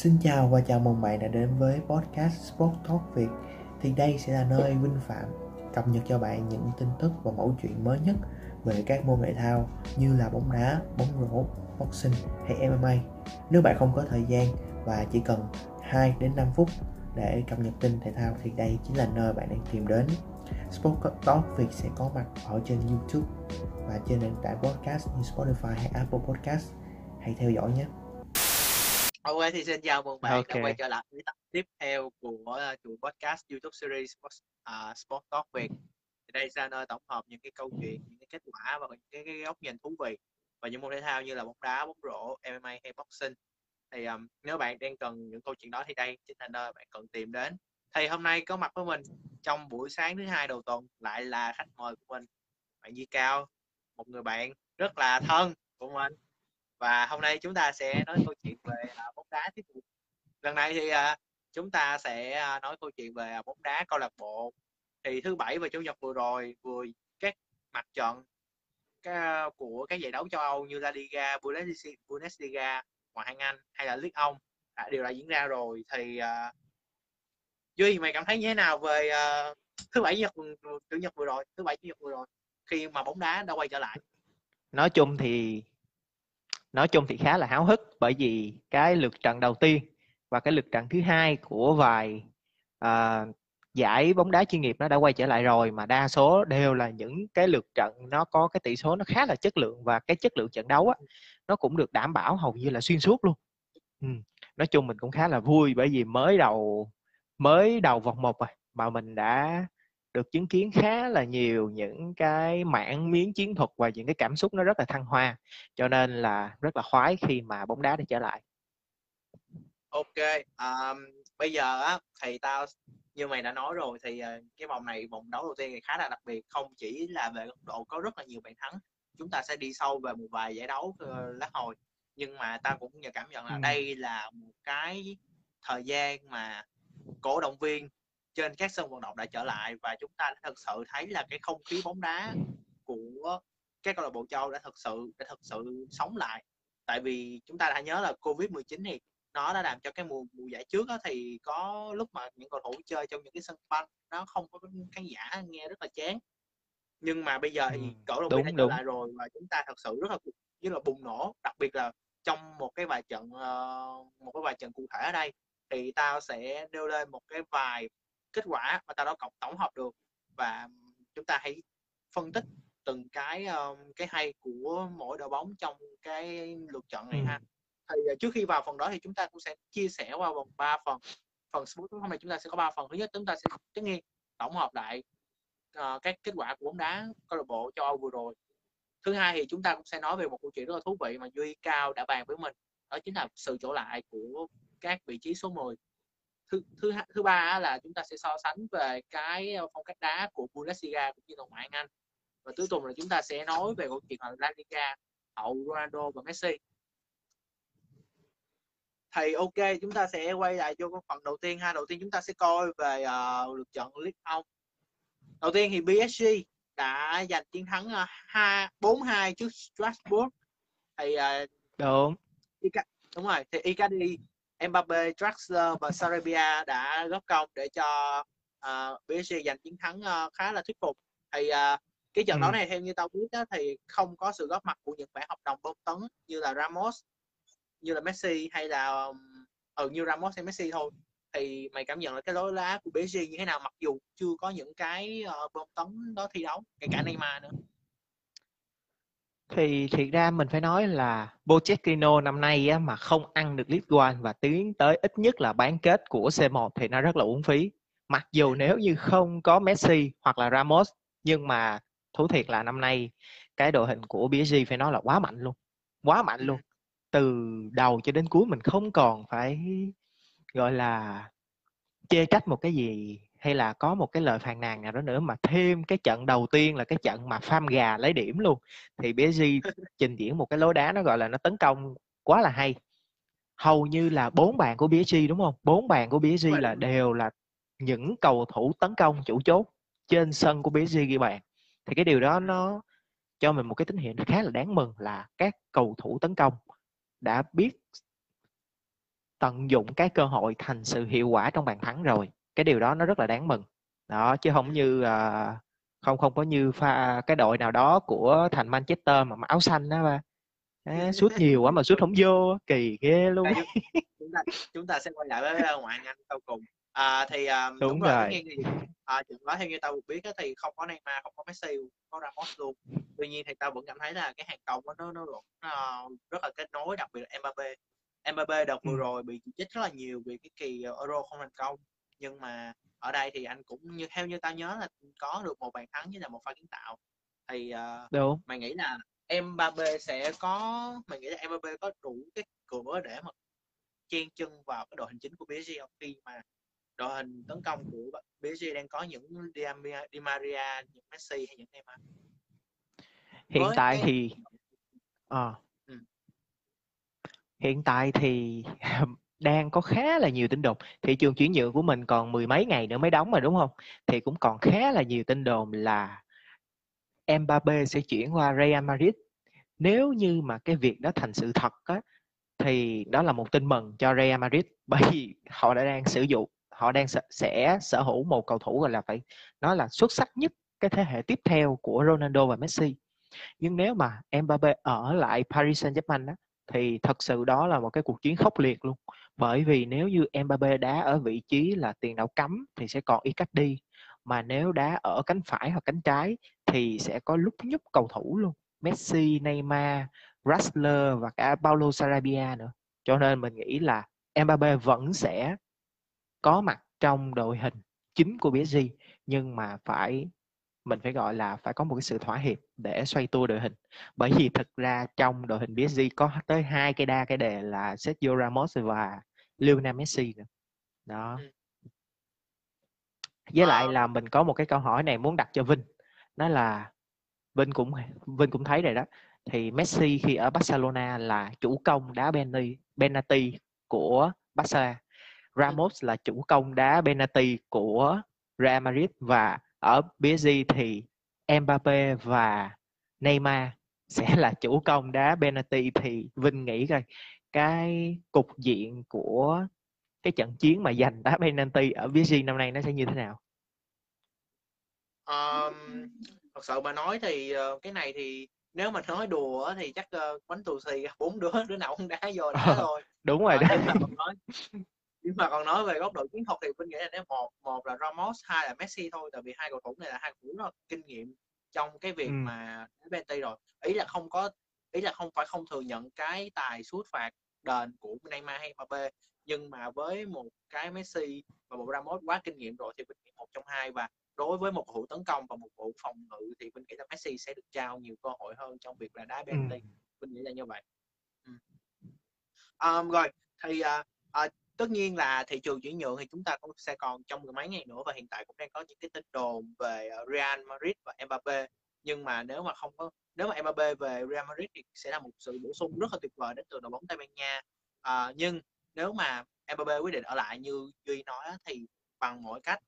Xin chào và chào mừng bạn đã đến với podcast Sport Talk Việt. Thì đây sẽ là nơi Vinh Phạm cập nhật cho bạn những tin tức và mẫu chuyện mới nhất về các môn thể thao như là bóng đá, bóng rổ, boxing hay MMA Nếu bạn không có thời gian và chỉ cần 2 đến 5 phút để cập nhật tin thể thao thì đây chính là nơi bạn đang tìm đến. Sport Talk Việt sẽ có mặt ở trên YouTube và trên nền tảng podcast như Spotify hay Apple Podcast. Hãy theo dõi nhé. Ok thì xin chào mừng bạn Ok. đã quay trở lại với tập tiếp theo của uh, chuỗi podcast YouTube series uh, Sport Talk Việt. Thì đây là nơi tổng hợp những cái câu chuyện, những cái kết quả và những cái, cái góc nhìn thú vị và những môn thể thao như là bóng đá, bóng rổ, MMA hay boxing. Thì um, nếu bạn đang cần những câu chuyện đó thì đây chính là nơi bạn cần tìm đến. Thì hôm nay có mặt với mình trong buổi sáng thứ hai đầu tuần lại là khách mời của mình, bạn Di Cao, một người bạn rất là thân của mình và hôm nay chúng ta sẽ nói câu chuyện về à, bóng đá tiếp tục lần này thì à, chúng ta sẽ à, nói câu chuyện về bóng đá câu lạc bộ. Thì thứ bảy và chủ nhật vừa rồi vừa các mặt trận của các giải đấu châu Âu như La Liga, Bundesliga, Bundesliga Ngoại hạng Anh hay là League Ông đã đều đã diễn ra rồi. Thì Duy mày cảm thấy như thế nào về uh, thứ bảy nhật chủ nhật vừa rồi thứ bảy chủ nhật vừa rồi khi mà bóng đá đã quay trở lại? Nói chung thì nói chung thì khá là háo hức bởi vì cái lượt trận đầu tiên và cái lượt trận thứ hai của vài uh, giải bóng đá chuyên nghiệp nó đã quay trở lại rồi mà đa số đều là những cái lượt trận nó có cái tỷ số nó khá là chất lượng và cái chất lượng trận đấu á nó cũng được đảm bảo hầu như là xuyên suốt luôn ừ. nói chung mình cũng khá là vui bởi vì mới đầu mới đầu vòng một rồi mà mình đã được chứng kiến khá là nhiều những cái mảng miếng chiến thuật và những cái cảm xúc nó rất là thăng hoa cho nên là rất là khoái khi mà bóng đá đã trở lại Ok, um, bây giờ á thì tao như mày đã nói rồi thì ờ, cái vòng này vòng đấu đầu tiên thì khá là đặc biệt không chỉ là về góc độ có rất là nhiều bàn thắng chúng ta sẽ đi sâu về một vài giải đấu ờ, lát hồi nhưng mà tao cũng nhờ cảm nhận là Ừ. đây là một cái thời gian mà cổ động viên trên các sân vận động đã trở lại và chúng ta đã thực sự thấy là cái không khí bóng đá của các câu lạc bộ châu đã thực sự đã thực sự sống lại. Tại vì chúng ta đã nhớ là covid 19 thì nó đã làm cho cái mùa mùa giải trước á, thì có lúc mà những cầu thủ chơi trong những cái sân banh nó không có khán giả nghe rất là chán. Nhưng mà bây giờ thì Ừ, cổ động đúng, viên đã trở lại rồi và chúng ta thật sự rất là rất là bùng nổ. Đặc biệt là trong một cái vài trận ờ, một cái vài trận cụ thể ở đây thì tao sẽ nêu lên một cái vài kết quả mà tao đã cộng tổng hợp được. Và chúng ta hãy phân tích từng cái ờ, cái hay của mỗi đội bóng trong cái lượt trận này Ừ. ha. Thì ờ, trước khi vào phần đó thì chúng ta cũng sẽ chia sẻ qua vòng 3 phần phần sport hôm nay chúng ta sẽ có 3 phần. Thứ nhất chúng ta sẽ tất nhiên tổng hợp lại ờ, các kết quả của bóng đá câu lạc bộ châu Âu vừa rồi. Thứ hai thì chúng ta cũng sẽ nói về một câu chuyện rất là thú vị mà Duy Cao đã bàn với mình đó chính là sự trở lại của các vị trí số 10 thứ thứ thứ ba là chúng ta sẽ so sánh về cái ờ, phong cách đá của Bundesliga cũng như là ngoại hạng Anh. Và cuối cùng là chúng ta sẽ nói về câu chuyện là La Liga hậu Ronaldo và Messi. Thì ok chúng ta sẽ quay lại vô cái phần đầu tiên ha. Đầu tiên chúng ta sẽ coi về uh, lượt trận League Ông đầu tiên thì PSG đã giành chiến thắng uh, 2 4-2 trước Strasbourg. Thì uh, đúng. Đúng rồi thì Icardi Mbappe Draxler và Sarabia đã góp công để cho uh, PSG giành chiến thắng uh, khá là thuyết phục. Thì uh, cái trận Ừ. đấu này theo như tao biết á, thì không có sự góp mặt của những bản hợp đồng bom tấn như là Ramos như là Messi hay là ừ, như Ramos hay Messi thôi. Thì mày cảm nhận là cái lối lá của PSG như thế nào mặc dù chưa có những cái uh, bom tấn đó thi đấu kể cả Neymar nữa thì thiệt ra mình phải nói là Pochettino năm nay á, mà không ăn được League One và tiến tới ít nhất là bán kết của C1 thì nó rất là uổng phí. Mặc dù nếu như không có Messi hoặc là Ramos nhưng mà thú thiệt là năm nay cái đội hình của PSG phải nói là quá mạnh luôn quá mạnh luôn. Từ đầu cho đến cuối mình không còn phải gọi là chê trách một cái gì hay là có một cái lời phàn nàn nào đó nữa mà thêm cái trận đầu tiên là cái trận mà farm gà lấy điểm luôn. Thì PSG trình diễn một cái lối đá nó gọi là nó tấn công quá là hay. Hầu như là bốn bàn của PSG đúng không? Bốn bàn của PSG là đều là những cầu thủ tấn công chủ chốt trên sân của PSG ghi bàn. Thì cái điều đó nó cho mình một cái tín hiệu khá là đáng mừng là các cầu thủ tấn công đã biết tận dụng cái cơ hội thành sự hiệu quả trong bàn thắng rồi cái điều đó nó rất là đáng mừng. Đó chứ không như uh, không không có như pha cái đội nào đó của thành Manchester mà áo xanh đó ba. À, sút nhiều quá mà sút không vô kỳ ghê luôn. Chúng ta chúng ta sẽ quay lại với ngoại hạng Anh sau cùng. À, thì um, đúng, đúng rồi, rồi. À, chuyện đó theo như tao được biết thì không có Neymar không có Messi có Ramos luôn. Tuy nhiên thì tao vẫn cảm thấy là cái hàng công đó, nó nó vẫn uh, rất là kết nối đặc biệt là Mbappe Mbappe đợt vừa ừ. rồi bị chỉ trích rất là nhiều vì cái kỳ Euro không thành công nhưng mà ở đây thì anh cũng như theo như tao nhớ là có được một bàn thắng với là một pha kiến tạo thì uh, đúng mày nghĩ là Mbappe sẽ có mày nghĩ là Mbappe có đủ cái cửa để mà chen chân vào cái đội hình chính của PSG không khi mà đội hình tấn công của PSG đang có những Di Maria, những Messi hay những Neymar hiện Với tại cái... thì à. ừ. hiện tại thì đang có khá là nhiều tin đồn. Thị trường chuyển nhượng của mình còn mười mấy ngày nữa mới đóng mà đúng không? Thì cũng còn khá là nhiều tin đồn là Mbappe sẽ chuyển qua Real Madrid. Nếu như mà cái việc đó thành sự thật á thì đó là một tin mừng cho Real Madrid. Bởi vì họ đã đang sử dụng họ đang sẽ sở hữu một cầu thủ gọi là phải nói là xuất sắc nhất cái thế hệ tiếp theo của Ronaldo và Messi. Nhưng nếu mà Mbappe ở lại Paris Saint-Germain á, thì thật sự đó là một cái cuộc chiến khốc liệt luôn. Bởi vì nếu như Mbappe đá ở vị trí là tiền đạo cấm thì sẽ còn ít cách đi mà nếu đá ở cánh phải hoặc cánh trái thì sẽ có lúc nhúc cầu thủ luôn. Messi, Neymar, Rassler và cả Paulo Sarabia nữa. Cho nên mình nghĩ là Mbappe vẫn sẽ có mặt trong đội hình chính của PSG nhưng mà phải mình phải gọi là phải có một cái sự thỏa hiệp để xoay tua đội hình. Bởi vì thực ra trong đội hình PSG có tới hai cái đa cái đề là Sergio Ramos và Lionel Messi nữa đó. Ừ. với lại ờ. là mình có một cái câu hỏi này muốn đặt cho Vinh. Đó là Vinh cũng Vinh cũng thấy rồi đó. Thì Messi khi ở Barcelona là chủ công đá penalty penalty của Barca. Ramos là chủ công đá penalty của Real Madrid và ở PSG thì Mbappe và Neymar sẽ là chủ công đá penalty thì Vinh nghĩ coi cái cục diện của cái trận chiến mà giành đá penalty ở PSG năm nay nó sẽ như thế nào? Um, thật sự mà nói thì uh, cái này thì nếu mà nói đùa thì chắc uh, bánh tù xì bốn đứa đứa nào cũng đá vô đá thôi đúng rồi uh, đó nói nhưng mà còn nói về góc độ chiến thuật thì mình nghĩ là nếu một một là Ramos hai là Messi thôi tại vì hai cầu thủ này là hai cầu thủ rất kinh nghiệm trong cái việc ừ. mà penalty rồi ý là không có ý là không phải không thừa nhận cái tài sút phạt đền của Neymar hay Mbappe nhưng mà với một cái Messi và một Ramos quá kinh nghiệm rồi thì mình nghĩ một trong hai và đối với một thủ tấn công và một thủ phòng ngự thì mình nghĩ là Messi sẽ được trao nhiều cơ hội hơn trong việc là đá penalty ừ. mình nghĩ là như vậy ừ. um, rồi thì uh, uh, tất nhiên là thị trường chuyển nhượng thì chúng ta cũng sẽ còn trong mấy ngày nữa và hiện tại cũng đang có những cái tin đồn về ờ, Real Madrid và Mbappe nhưng mà nếu mà không có nếu mà Mbappe về Real Madrid thì sẽ là một sự bổ sung rất là tuyệt vời đến từ đội bóng Tây Ban Nha. À, nhưng nếu mà Mbappe quyết định ở lại như Duy nói thì bằng mọi cách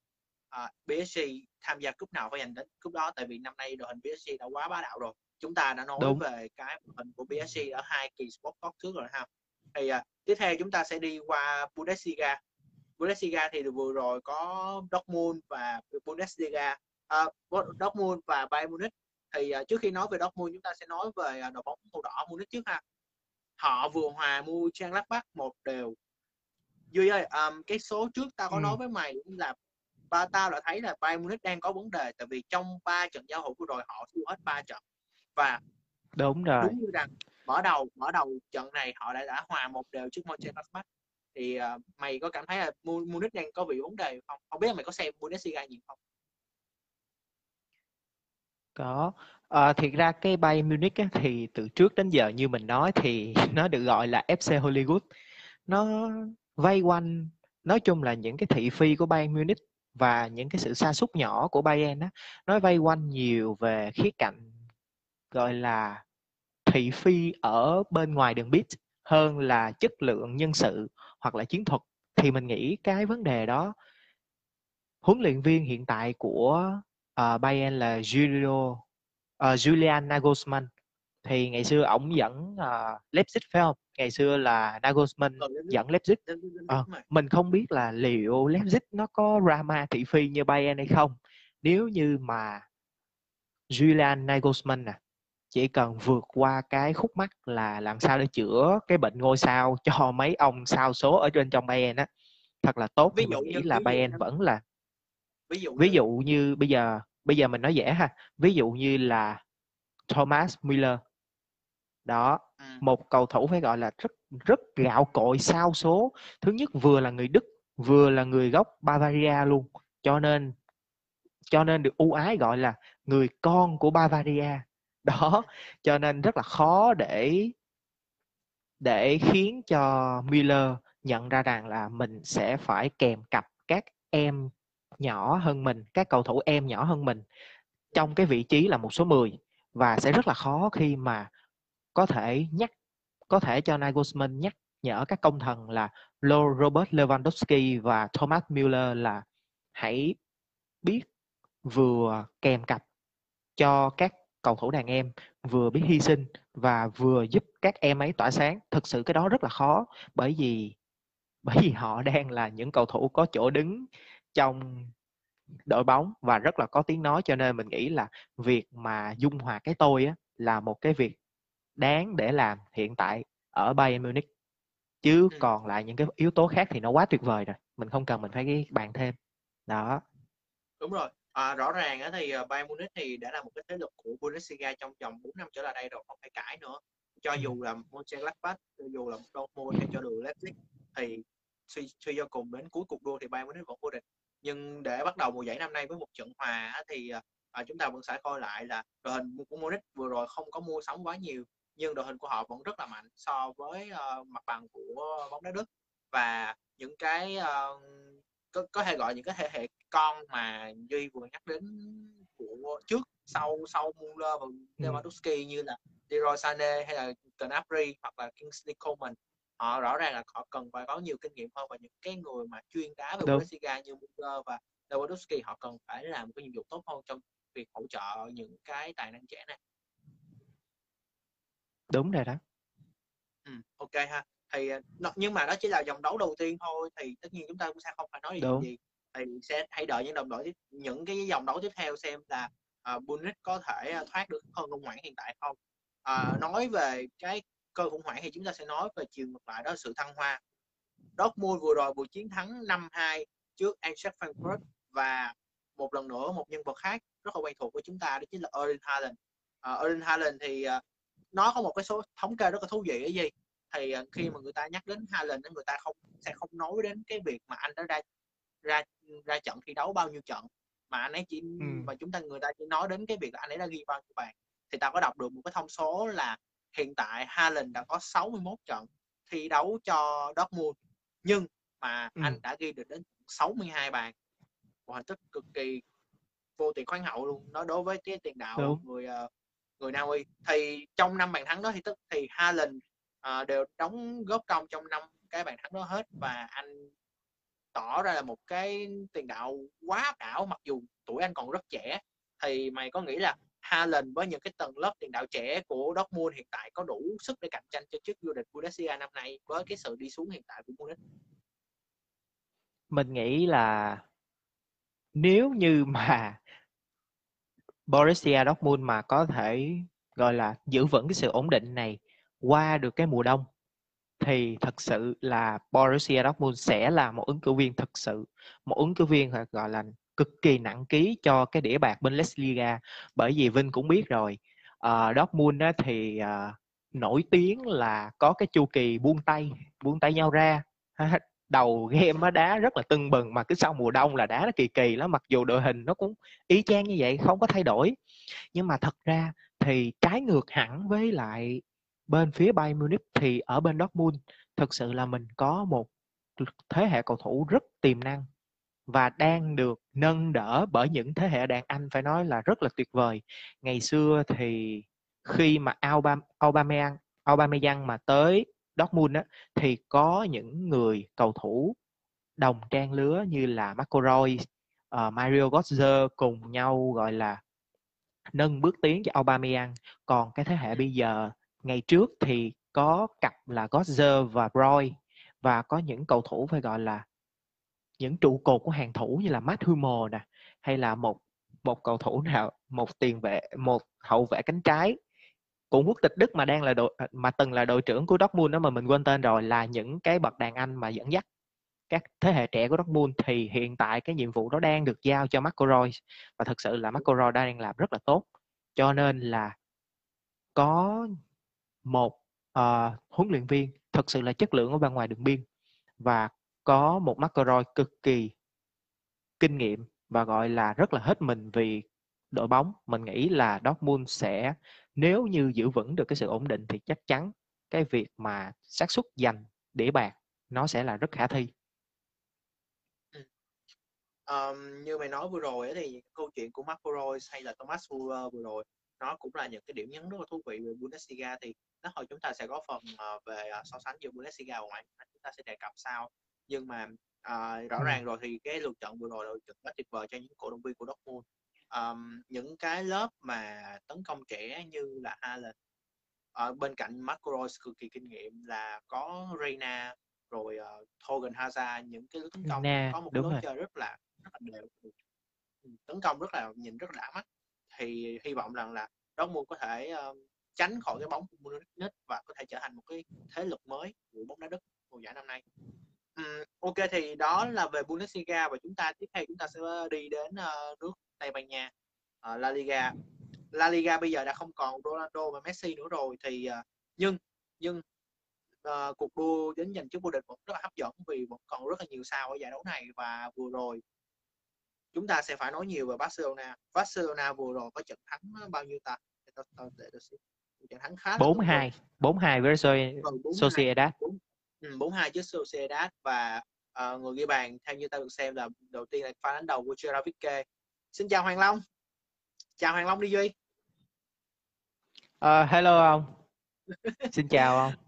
à, PSG tham gia cúp nào phải giành đến cúp đó. Tại vì năm nay đội hình PSG đã quá bá đạo rồi. Chúng ta đã nói Đúng. về cái hình của PSG ở hai kỳ Sport Talk trước rồi ha thì à, tiếp theo chúng ta sẽ đi qua Bundesliga. Bundesliga thì vừa rồi có Dortmund và Bundesliga à, Dortmund và Bayern Munich. Thì à, trước khi nói về Dortmund chúng ta sẽ nói về à, đội bóng màu đỏ Munich trước ha. Họ vừa hòa mua Trang Gladbach một đều. Duy ơi um, cái số trước tao có ừ. nói với mày là ba tao đã thấy là Bayern Munich đang có vấn đề tại vì trong ba trận giao hữu vừa rồi họ thua hết ba trận. Và đúng rồi. đúng như rằng mở đầu mở đầu trận này họ đã đã hòa một đều trước Mönchengladbach thì uh, mày có cảm thấy là Munich đang có bị vấn đề không? Không biết là mày có xem Bundesliga nhiều không? Có. À, thiệt ra cái Bayern Munich á, thì từ trước đến giờ như mình nói thì nó được gọi là FC Hollywood. Nó vây quanh nói chung là những cái thị phi của Bayern Munich và những cái sự sa sút nhỏ của Bayern á nó vây quanh nhiều về khía cạnh gọi là thị phi ở bên ngoài đường bit hơn là chất lượng nhân sự hoặc là chiến thuật thì mình nghĩ cái vấn đề đó huấn luyện viên hiện tại của uh, Bayern là Julio uh, Julian Nagelsmann. Thì ngày xưa ổng dẫn uh, Leipzig phải không? Ngày xưa là Nagelsmann dẫn Leipzig. Rồi. mình không biết là liệu Leipzig nó có drama thị phi như Bayern hay không. Nếu như mà Julian Nagelsmann nè chỉ cần vượt qua cái khúc mắc là làm sao để chữa cái bệnh ngôi sao cho mấy ông sao số ở trên trong Bayern á. Thật là tốt Ví dụ như- là Bayern vẫn là ví dụ ví như- dụ như bây giờ bây giờ mình nói dễ ha. Ví dụ như là Thomas Müller. Đó Ừ. một cầu thủ phải gọi là rất rất gạo cội sao số. Thứ nhất vừa là người Đức vừa là người gốc Bavaria luôn. Cho nên cho nên được ưu ái gọi là người con của Bavaria đó, cho nên rất là khó để để khiến cho Miller nhận ra rằng là mình sẽ phải kèm cặp các em nhỏ hơn mình, các cầu thủ em nhỏ hơn mình trong cái vị trí là một số 10 và sẽ rất là khó khi mà có thể nhắc, có thể cho Nagelsmann nhắc nhở các công thần là Lo- Robert Lewandowski và Thomas Müller là hãy biết vừa kèm cặp cho các cầu thủ đàn em vừa biết hy sinh và vừa giúp các em ấy tỏa sáng. Thực sự cái đó rất là khó bởi vì bởi vì họ đang là những cầu thủ có chỗ đứng trong đội bóng và rất là có tiếng nói. Cho nên mình nghĩ là việc mà dung hòa cái tôi á là một cái việc đáng để làm hiện tại ở Bayern Munich. Chứ Ừ. còn lại những cái yếu tố khác thì nó quá tuyệt vời rồi mình không cần mình phải ghi bàn thêm. Đó. Đúng rồi à, rõ ràng á thì à, Bayern Munich thì đã là một cái thế lực của Bundesliga trong vòng 4 năm trở lại đây rồi không phải cãi nữa. Cho Ừ. dù là Mönchengladbach cho dù là Dortmund hay cho dù Leipzig thì suy suy cho cùng đến cuối cuộc đua thì Bayern Munich vẫn vô địch. Nhưng để bắt đầu mùa giải năm nay với một trận hòa thì à, chúng ta vẫn sẽ coi lại là đội hình của Munich vừa rồi không có mua sắm quá nhiều nhưng đội hình của họ vẫn rất là mạnh so với ờ, mặt bằng của bóng đá Đức. Và những cái ờ, có, có thể gọi những cái thế hệ con mà duy vừa nhắc đến của trước sau sau Muller và Lewandowski như là Leroy Sané hay là Gnabry hoặc là Kingsley Coman. Họ rõ ràng là họ cần phải có nhiều kinh nghiệm hơn và những cái người mà chuyên đá về. Bundesliga như Muller và Lewandowski họ cần phải làm một cái nhiệm vụ tốt hơn trong việc hỗ trợ những cái tài năng trẻ này. Đúng rồi đó. Ừ, ok ha thì ờ, nhưng mà đó chỉ là vòng đấu đầu tiên thôi thì tất nhiên chúng ta cũng sẽ không phải nói Đúng. gì. Thì sẽ hãy đợi những đồng đội tiếp những cái vòng đấu tiếp theo xem là uh, Bundes có thể ờ, thoát được cơn khủng hoảng hiện tại không. Ờ, nói về cái cơn khủng hoảng thì chúng ta sẽ nói về chiều ngược lại đó là sự thăng hoa. Dortmund vừa rồi vừa chiến thắng 5-2 trước Eintracht Frankfurt và một lần nữa một nhân vật khác rất là quen thuộc với chúng ta đó chính là Erling Haaland. Uh, Erling Haaland thì ờ, nó có một cái số thống kê rất là thú vị cái gì thì ờ, khi mà người ta nhắc đến Haaland người ta không sẽ không nói đến cái việc mà anh đã ra ra ra trận thi đấu bao nhiêu trận mà anh ấy chỉ Ừ. mà chúng ta người ta chỉ nói đến cái việc là anh ấy đã ghi bao nhiêu bàn thì ta có đọc được một cái thông số là hiện tại Haaland đã có 61 trận thi đấu cho Dortmund nhưng mà Ừ. anh đã ghi được đến 62 bàn một thành tích cực kỳ vô tiền khoáng hậu luôn nó đối với cái tiền đạo Đúng. người ờ, người Na Uy thì trong năm bàn thắng đó thì tức thì Haaland uh, đều đóng góp công trong năm cái bàn thắng đó hết. Và anh tỏ ra là một cái tiền đạo quá đảo mặc dù tuổi anh còn rất trẻ. Thì mày có nghĩ là Haaland với những cái tầng lớp tiền đạo trẻ của Dortmund hiện tại có đủ sức để cạnh tranh cho chức vô địch Bundesliga năm nay với cái sự đi xuống hiện tại của Munich? Mình nghĩ là nếu như mà Borussia Dortmund mà có thể gọi là giữ vững cái sự ổn định này qua được cái mùa đông thì thật sự là Borussia Dortmund sẽ là một ứng cử viên thật sự một ứng cử viên gọi- là cực kỳ nặng ký cho cái đĩa bạc Bundesliga. Bởi vì Vinh cũng biết rồi uh, Dortmund á, thì uh, nổi tiếng là có cái chu kỳ buông tay buông tay nhau ra. Đầu game á đá rất là tưng bừng mà cứ sau mùa đông là đá nó kỳ kỳ lắm mặc dù đội hình nó cũng y chang như vậy không có thay đổi. Nhưng mà thật ra thì trái ngược hẳn với lại bên phía Bayern Munich thì ở bên Dortmund thực sự là mình có một thế hệ cầu thủ rất tiềm năng và đang được nâng đỡ bởi những thế hệ đàn anh phải nói là rất là tuyệt vời. Ngày xưa thì khi mà Aubameyang Aubameyang mà tới Dortmund á thì có những người cầu thủ đồng trang lứa như là Marco Reus, uh, Mario Götze cùng nhau gọi là nâng bước tiến cho Aubameyang. Còn cái thế hệ bây giờ ngày trước thì có cặp là Götze và Roy và có những cầu thủ phải gọi là những trụ cột của hàng thủ như là Matt Hummel nè, hay là một một cầu thủ nào, một tiền vệ, một hậu vệ cánh trái cũng quốc tịch Đức mà đang là đội, mà từng là đội trưởng của Dortmund đó mà mình quên tên rồi là những cái bậc đàn anh mà dẫn dắt các thế hệ trẻ của Dortmund. Thì hiện tại cái nhiệm vụ đó đang được giao cho Marco Reus và thực sự là Marco Reus đang làm rất là tốt. Cho nên là có một uh, huấn luyện viên thực sự là chất lượng ở bên ngoài đường biên và có một McElroy cực kỳ kinh nghiệm và gọi là rất là hết mình vì đội bóng. Mình nghĩ là Dortmund sẽ nếu như giữ vững được cái sự ổn định thì chắc chắn cái việc mà xác suất giành đĩa bạc nó sẽ là rất khả thi. Um, như mày nói vừa rồi ấy, thì câu chuyện của Marco Reus hay là Thomas Müller vừa rồi nó cũng là những cái điểm nhấn rất là thú vị về Bundesliga. Thì nó hồi chúng ta sẽ có phần uh, về uh, so sánh giữa Bundesliga và ngoại chúng ta sẽ đề cập sau. Nhưng mà uh, rõ ừ. ràng rồi thì cái lượt trận vừa rồi là trận rất tuyệt vời cho những cổ động viên của Dortmund. Um, những cái lớp mà tấn công trẻ như là Haaland ở bên cạnh Marco Reus cực kỳ kinh nghiệm là có Reina rồi uh, Thorgan Hazard những cái tấn công nè, có một lối chơi rất là rất là đều. Ừ, tấn công rất là nhìn rất là đã mắt thì hy vọng rằng là Dortmund có thể uh, tránh khỏi cái bóng của Munich và có thể trở thành một cái thế lực mới của bóng đá Đức mùa giải năm nay. Um, ok thì đó là về Bundesliga và chúng ta tiếp theo chúng ta sẽ đi đến uh, nước Tây Ban Nha uh, La Liga. La Liga bây giờ đã không còn Ronaldo và Messi nữa rồi thì uh, nhưng nhưng uh, cuộc đua đến giành chức vô địch vẫn rất là hấp dẫn vì vẫn còn rất là nhiều sao ở giải đấu này và vừa rồi chúng ta sẽ phải nói nhiều về Barcelona. Barcelona vừa rồi có trận thắng bao nhiêu ta? Để tôi, tôi, để tôi xem. trận thắng khá bốn hai bốn hai với Sociedad. Ừ, bốn hai. Trước Sociedad. Và uh, người ghi bàn theo như ta được xem là đầu tiên là pha đánh đầu của Gerard Piqué. Xin chào Hoàng Long. Chào Hoàng Long đi Duy. Uh, hello ông. Xin chào ông.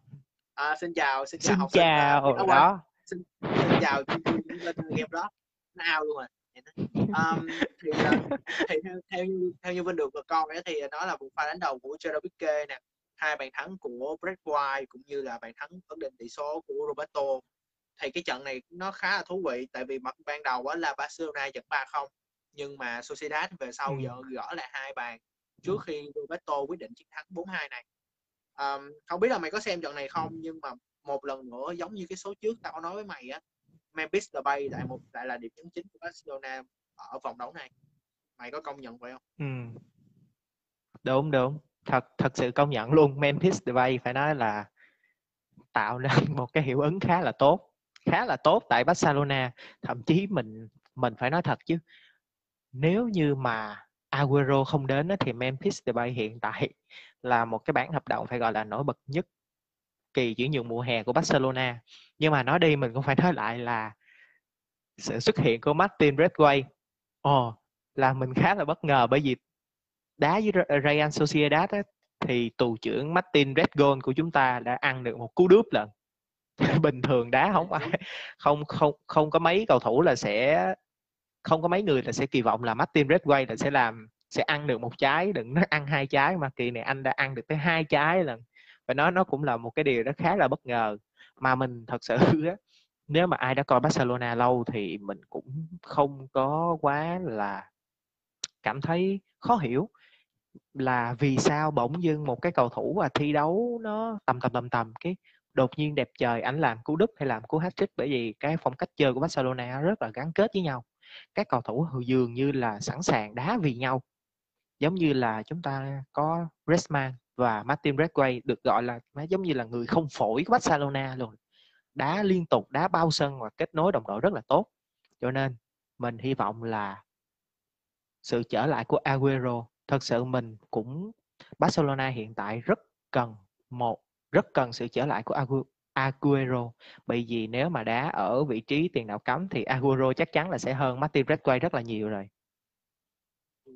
À, xin chào xin chào xin chào sinh, uh, đó xin, xin chào lên game đó. Nó ao luôn rồi um, thì, uh, thì theo, theo như theo như Vinh được con ấy thì nó là một pha đánh đầu của Gerard Piqué nè. Hai bàn thắng của Brett White cũng như là bàn thắng ấn định tỷ số của Roberto. Thì cái trận này nó khá là thú vị tại vì mặt ban đầu á là Barcelona dẫn 3-0 nhưng mà Sociedad về sau ừ. giờ gỡ lại hai bàn trước khi Roberto quyết định chiến thắng 4-2 này. Um, không biết là mày có xem trận này không nhưng mà một lần nữa giống như cái số trước tao nói với mày á Memphis Depay lại một, lại là điểm nhấn chính của Barcelona ở vòng đấu này mày có công nhận vậy không? Ừ. Đúng đúng thật thật sự công nhận luôn Memphis Depay phải nói là tạo nên một cái hiệu ứng khá là tốt, khá là tốt tại Barcelona thậm chí mình mình phải nói thật chứ, nếu như mà Aguero không đến thì Memphis Depay hiện tại là một cái bản hợp đồng phải gọi là nổi bật nhất kỳ chuyển nhượng mùa hè của Barcelona. Nhưng mà nói đi mình cũng phải nói lại là sự xuất hiện của Martin Redway. Ồ oh, là mình khá là bất ngờ bởi vì đá với Real Sociedad ấy, thì tù trưởng Martin Redgol của chúng ta đã ăn được một cú đúp lần bình thường đá không ai không không không có mấy cầu thủ là sẽ không có mấy người là sẽ kỳ vọng là Martin Redway là sẽ làm sẽ ăn được một trái đừng nói ăn hai trái mà kỳ này anh đã ăn được tới hai trái lần và nó nó cũng là một cái điều đó khá là bất ngờ. Mà mình thật sự á, nếu mà ai đã coi Barcelona lâu thì mình cũng không có quá là cảm thấy khó hiểu là vì sao bỗng dưng một cái cầu thủ và thi đấu nó tầm tầm tầm tầm, cái đột nhiên đẹp trời, ảnh làm cú đúp hay làm cú hat trick bởi vì cái phong cách chơi của Barcelona rất là gắn kết với nhau. Các cầu thủ dường như là sẵn sàng đá vì nhau, giống như là chúng ta có Griezmann và Martin Redway được gọi là nó giống như là người không phổi của Barcelona luôn. Đá liên tục đá bao sân và kết nối đồng đội rất là tốt. Cho nên mình hy vọng là sự trở lại của Aguero thật sự mình cũng Barcelona hiện tại rất cần một rất cần sự trở lại của Aguero. Bởi vì nếu mà đá ở vị trí tiền đạo cấm thì Aguero chắc chắn là sẽ hơn Martin Redway rất là nhiều rồi. Ừ.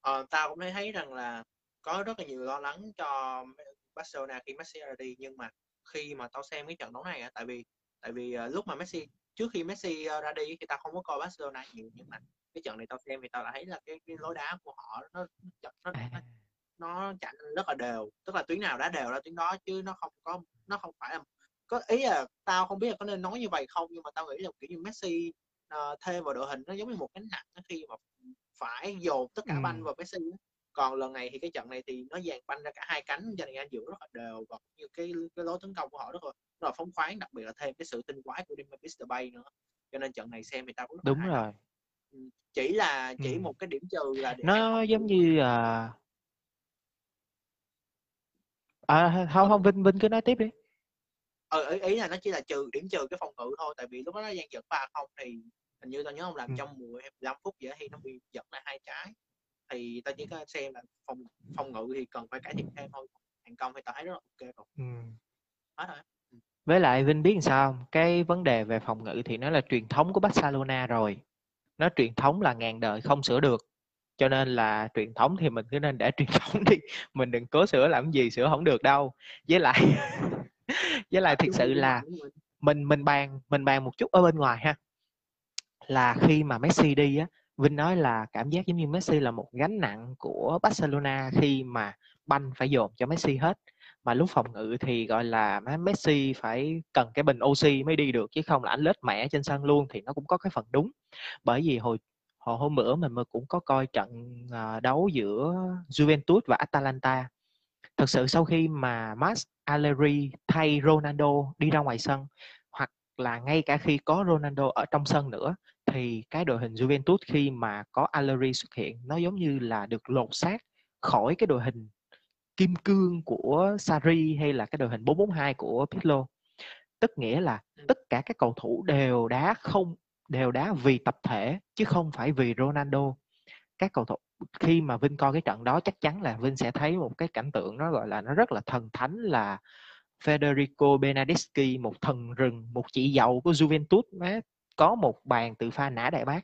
Ờ, tao cũng thấy rằng là có rất là nhiều lo lắng cho Barcelona khi Messi ra đi nhưng mà khi mà tao xem cái trận đấu này tại vì tại vì uh, lúc mà Messi trước khi Messi uh, ra đi thì tao không có coi Barcelona nhiều nhưng mà cái trận này tao xem thì tao đã thấy là cái, cái lối đá của họ nó nó, nó, nó, nó chạy rất là đều tức là tuyến nào đá đều là tuyến đó chứ nó không có nó không phải là có ý là tao không biết là có nên nói như vậy không nhưng mà tao nghĩ là kiểu như Messi uh, thêm vào đội hình nó giống như một gánh nặng khi mà phải dồn tất cả ừ. banh vào Messi còn lần này thì cái trận này thì nó dàn banh ra cả hai cánh cho nên anh giữa rất là đều và như cái cái lối tấn công của họ rất là rất là phóng khoáng đặc biệt là thêm cái sự tinh quái của Mr. Bay nữa cho nên trận này xem thì tao rất đúng hay. rồi ừ, chỉ là chỉ ừ. một cái điểm trừ là nó giống như à... à không không Vinh Vinh cứ nói tiếp đi ờ ý, ý là nó chỉ là trừ điểm trừ cái phòng ngự thôi tại vì lúc đó nó gian dẫn ba không thì hình như tao nhớ không làm ừ. trong 10 15 phút vậy thì nó bị dẫn lại hai trái thì tao chỉ có xem là phòng phòng ngự thì cần phải cải thiện thêm thôi. Thành công thì tao thấy rất là ok rồi. Ừ. hết rồi. Ừ. với lại Vinh biết sao cái vấn đề về phòng ngự thì nó là truyền thống của Barcelona rồi. Nó truyền thống là ngàn đời không sửa được. Cho nên là truyền thống thì mình cứ nên để truyền thống đi. Mình đừng cố sửa làm gì sửa không được đâu. Với lại với lại thực sự là mình mình bàn mình bàn một chút ở bên ngoài ha. Là khi mà Messi đi á Vinh nói là cảm giác giống như Messi là một gánh nặng của Barcelona khi mà banh phải dồn cho Messi hết. Mà lúc phòng ngự thì, gọi là Messi phải cần cái bình oxy mới đi được, chứ không là anh lết mẻ trên sân luôn thì nó cũng có cái phần đúng. Bởi vì hồi hồi, hôm bữa mình cũng có coi trận à, đấu giữa Juventus và Atalanta. Thực sự sau khi mà Max Allegri thay Ronaldo đi ra ngoài sân, hoặc là ngay cả khi có Ronaldo ở trong sân nữa thì cái đội hình Juventus khi mà có Allegri xuất hiện nó giống như là được lột xác khỏi cái đội hình kim cương của Sarri hay là cái đội hình 442 của Pirlo. Tức nghĩa là tất cả các cầu thủ đều đá không đều đá vì tập thể chứ không phải vì Ronaldo. Các cầu thủ khi mà Vinh coi cái trận đó chắc chắn là Vinh sẽ thấy một cái cảnh tượng nó gọi là nó rất là thần thánh là Federico Bernardeschi một thần rừng một chị dậu của Juventus má có một bàn từ pha nã đại bác.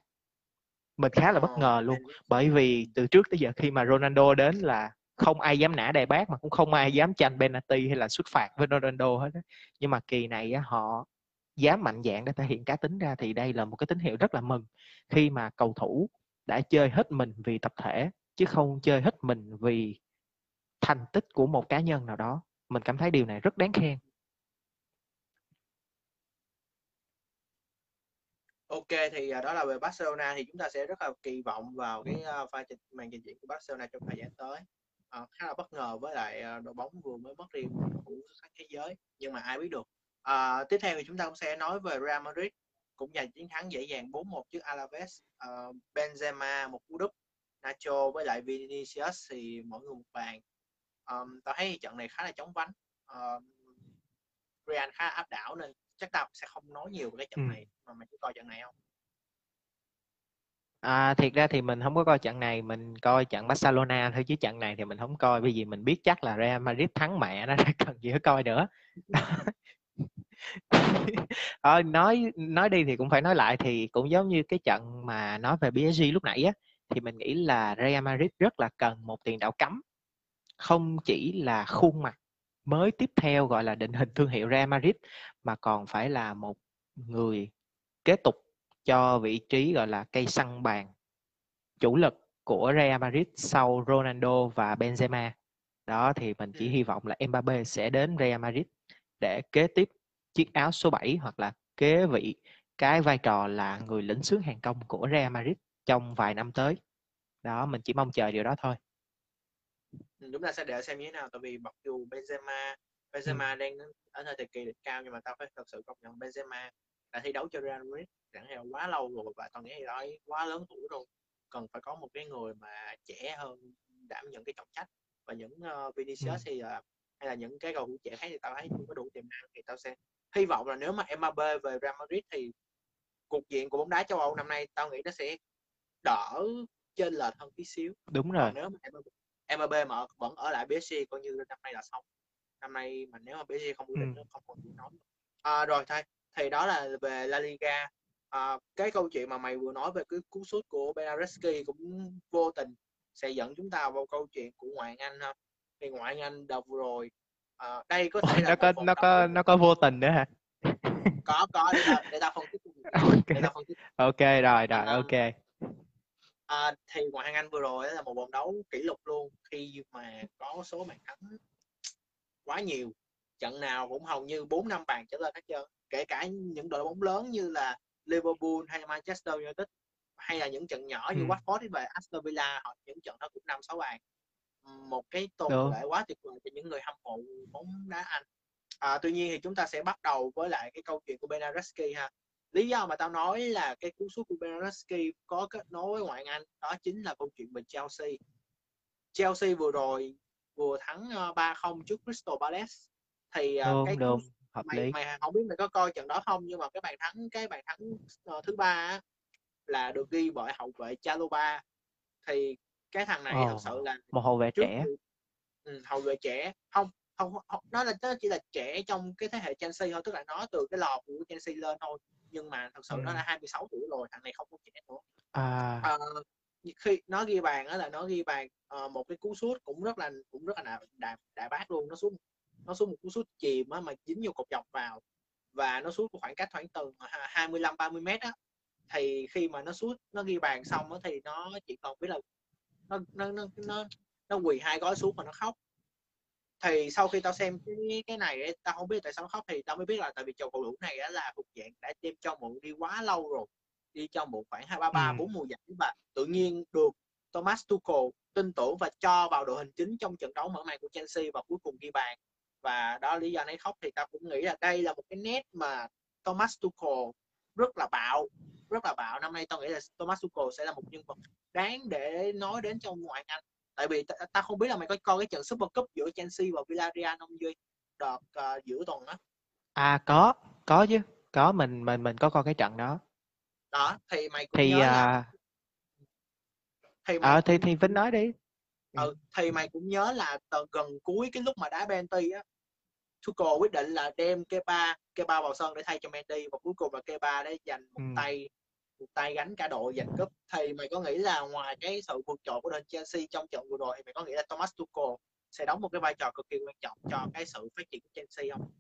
Mình khá là bất ngờ luôn bởi vì từ trước tới giờ khi mà Ronaldo đến là không ai dám nã đại bác mà cũng không ai dám tranh penalty hay là xuất phạt với Ronaldo hết đó. nhưng mà kỳ này họ dám mạnh dạng để thể hiện cá tính ra thì đây là một cái tín hiệu rất là mừng khi mà cầu thủ đã chơi hết mình vì tập thể chứ không chơi hết mình vì thành tích của một cá nhân nào đó. Mình cảm thấy điều này rất đáng khen Ok thì à, đó là về Barcelona thì chúng ta sẽ rất là kỳ vọng vào cái à, pha trình màn trình diễn của Barcelona trong thời gian tới. à, khá là bất ngờ với lại à, đội bóng vừa mới mất đi một cầu thủ xuất sắc thế giới nhưng mà ai biết được. à, tiếp theo thì chúng ta cũng sẽ nói về Real Madrid cũng giành chiến thắng dễ dàng 4-1 trước Alaves. Uh, Benzema một cú đúp, Nacho với lại Vinicius thì mỗi người một bàn. Um, tao thấy trận này khá là chóng vánh. Uh, Real khá áp đảo nên chắc tao sẽ không nói nhiều về cái trận ừ. này mà mày có coi trận này không À, thiệt ra thì mình không có coi trận này mình coi trận Barcelona thôi chứ trận này thì mình không coi bởi vì mình biết chắc là Real Madrid thắng mẹ nó cần gì phải coi nữa ờ, nói nói đi thì cũng phải nói lại thì cũng giống như cái trận mà nói về PSG lúc nãy á thì mình nghĩ là Real Madrid rất là cần một tiền đạo cấm không chỉ là khuôn mặt mới tiếp theo gọi là định hình thương hiệu Real Madrid mà còn phải là một người kế tục cho vị trí gọi là cây săn bàn chủ lực của Real Madrid sau Ronaldo và Benzema. Đó thì mình chỉ hy vọng là Mbappe sẽ đến Real Madrid để kế tiếp chiếc áo số 7 hoặc là kế vị cái vai trò là người lĩnh xướng hàng công của Real Madrid trong vài năm tới. Đó, mình chỉ mong chờ điều đó thôi. Chúng ta sẽ để xem như thế nào tại vì mặc dù Benzema Benzema ừ. đang ở thời kỳ đỉnh cao nhưng mà tao phải thật sự công nhận Benzema đã thi đấu cho Real Madrid chẳng hạn quá lâu rồi và tao nghĩ là quá lớn tuổi rồi cần phải có một cái người mà trẻ hơn đảm nhận cái trọng trách và những uh, Vinicius ừ. thì uh, hay là những cái cầu thủ trẻ khác thì tao thấy không có đủ tiềm năng thì tao sẽ hy vọng là nếu mà Mbappe về Real Madrid thì cục diện của bóng đá châu Âu năm nay tao nghĩ nó sẽ đỡ trên lệch hơn tí xíu đúng rồi Còn nếu mà Mbappe mà vẫn ở lại PSG coi như năm nay là xong. Năm nay mà nếu mà PSG không quyết định ừ. không còn gì nói à, rồi thôi. Thì đó là về La Liga. À, cái câu chuyện mà mày vừa nói về cái cú sút của Benareski cũng vô tình sẽ dẫn chúng ta vào câu chuyện của ngoại Anh ha. Thì ngoại Anh vừa rồi. À, đây có thể là nó có nó có nó có vô tình nữa hả? Có có để ta, để ta phân tích okay. ok. Rồi rồi ok À, thì ngoại hạng Anh vừa rồi là một vòng đấu kỷ lục luôn khi mà có số bàn thắng quá nhiều trận nào cũng hầu như 4 năm bàn trở lên hết trơn kể cả những đội bóng lớn như là Liverpool hay Manchester United hay là những trận nhỏ như ừ. Watford và Aston Villa họ những trận đó cũng năm sáu bàn. Một cái tồn lệ quá tuyệt vời cho những người hâm mộ bóng đá Anh. À, tuy nhiên thì chúng ta sẽ bắt đầu với lại cái câu chuyện của Benareski ha lý do mà tao nói là cái cú sút của Benareski có kết nối với ngoại Anh đó chính là câu chuyện về Chelsea. Chelsea vừa rồi vừa thắng 3-0 ờ, trước Crystal Palace. Thì uh, đúng, cái đúng. hợp mày, lý. mày không biết mày có coi trận đó không nhưng mà cái bàn thắng cái bàn thắng uh, thứ ba là được ghi bởi hậu vệ Chalobah. Thì cái thằng này oh, thật sự là một hậu vệ trẻ. ừ, hậu vệ trẻ. Không không, không nó là nó chỉ là trẻ trong cái thế hệ Chelsea thôi tức là nó từ cái lò của Chelsea lên thôi nhưng mà thật sự ừ. nó là 26 tuổi rồi thằng này không có trẻ nữa à. à khi nó ghi bàn đó là nó ghi bàn uh, một cái cú sút cũng rất là cũng rất là đại, đại bác luôn nó sút nó sút một cú sút chìm á mà dính vô cột dọc vào và nó sút khoảng cách khoảng từ 25 30 mét á thì khi mà nó sút nó ghi bàn xong á thì nó chỉ còn biết là nó nó nó nó, nó quỳ hai gói xuống mà nó khóc thì sau khi tao xem cái cái này ấy, tao không biết tại sao nó khóc thì tao mới biết là tại vì chầu cầu thủ này á, là thuộc dạng đã đem cho mượn đi quá lâu rồi đi cho một khoảng hai ba ba bốn mùa giải và tự nhiên được Thomas Tuchel tin tưởng và cho vào đội hình chính trong trận đấu mở màn của Chelsea và cuối cùng ghi bàn. Và đó lý do nấy khóc thì tao cũng nghĩ là đây là một cái nét mà Thomas Tuchel rất là bạo rất là bạo. Năm nay tao nghĩ là Thomas Tuchel sẽ là một nhân vật đáng để nói đến trong ngoại Anh tại vì tao ta không biết là mày có coi cái trận Super Cup giữa Chelsea và Villarreal không Duy? Đợt uh, giữa tuần đó à có có chứ. Có mình mình mình có coi cái trận đó. Đó thì mày cũng thì nhớ là à, thì mày ờ thì thì Vinh nói đi. Ừ, thì mày cũng nhớ là từ gần cuối cái lúc mà đá Benty á Tuchel quyết định là đem Kepa Kepa vào sân để thay cho Mendy và cuối cùng là Kepa để giành một ừ. tay tay gánh cả đội giành cúp. Thì mày có nghĩ là ngoài cái sự vượt trội của đội Chelsea trong trận vừa rồi thì mày có nghĩ là Thomas Tuchel sẽ đóng một cái vai trò cực kỳ quan trọng cho cái sự phát triển của Chelsea không?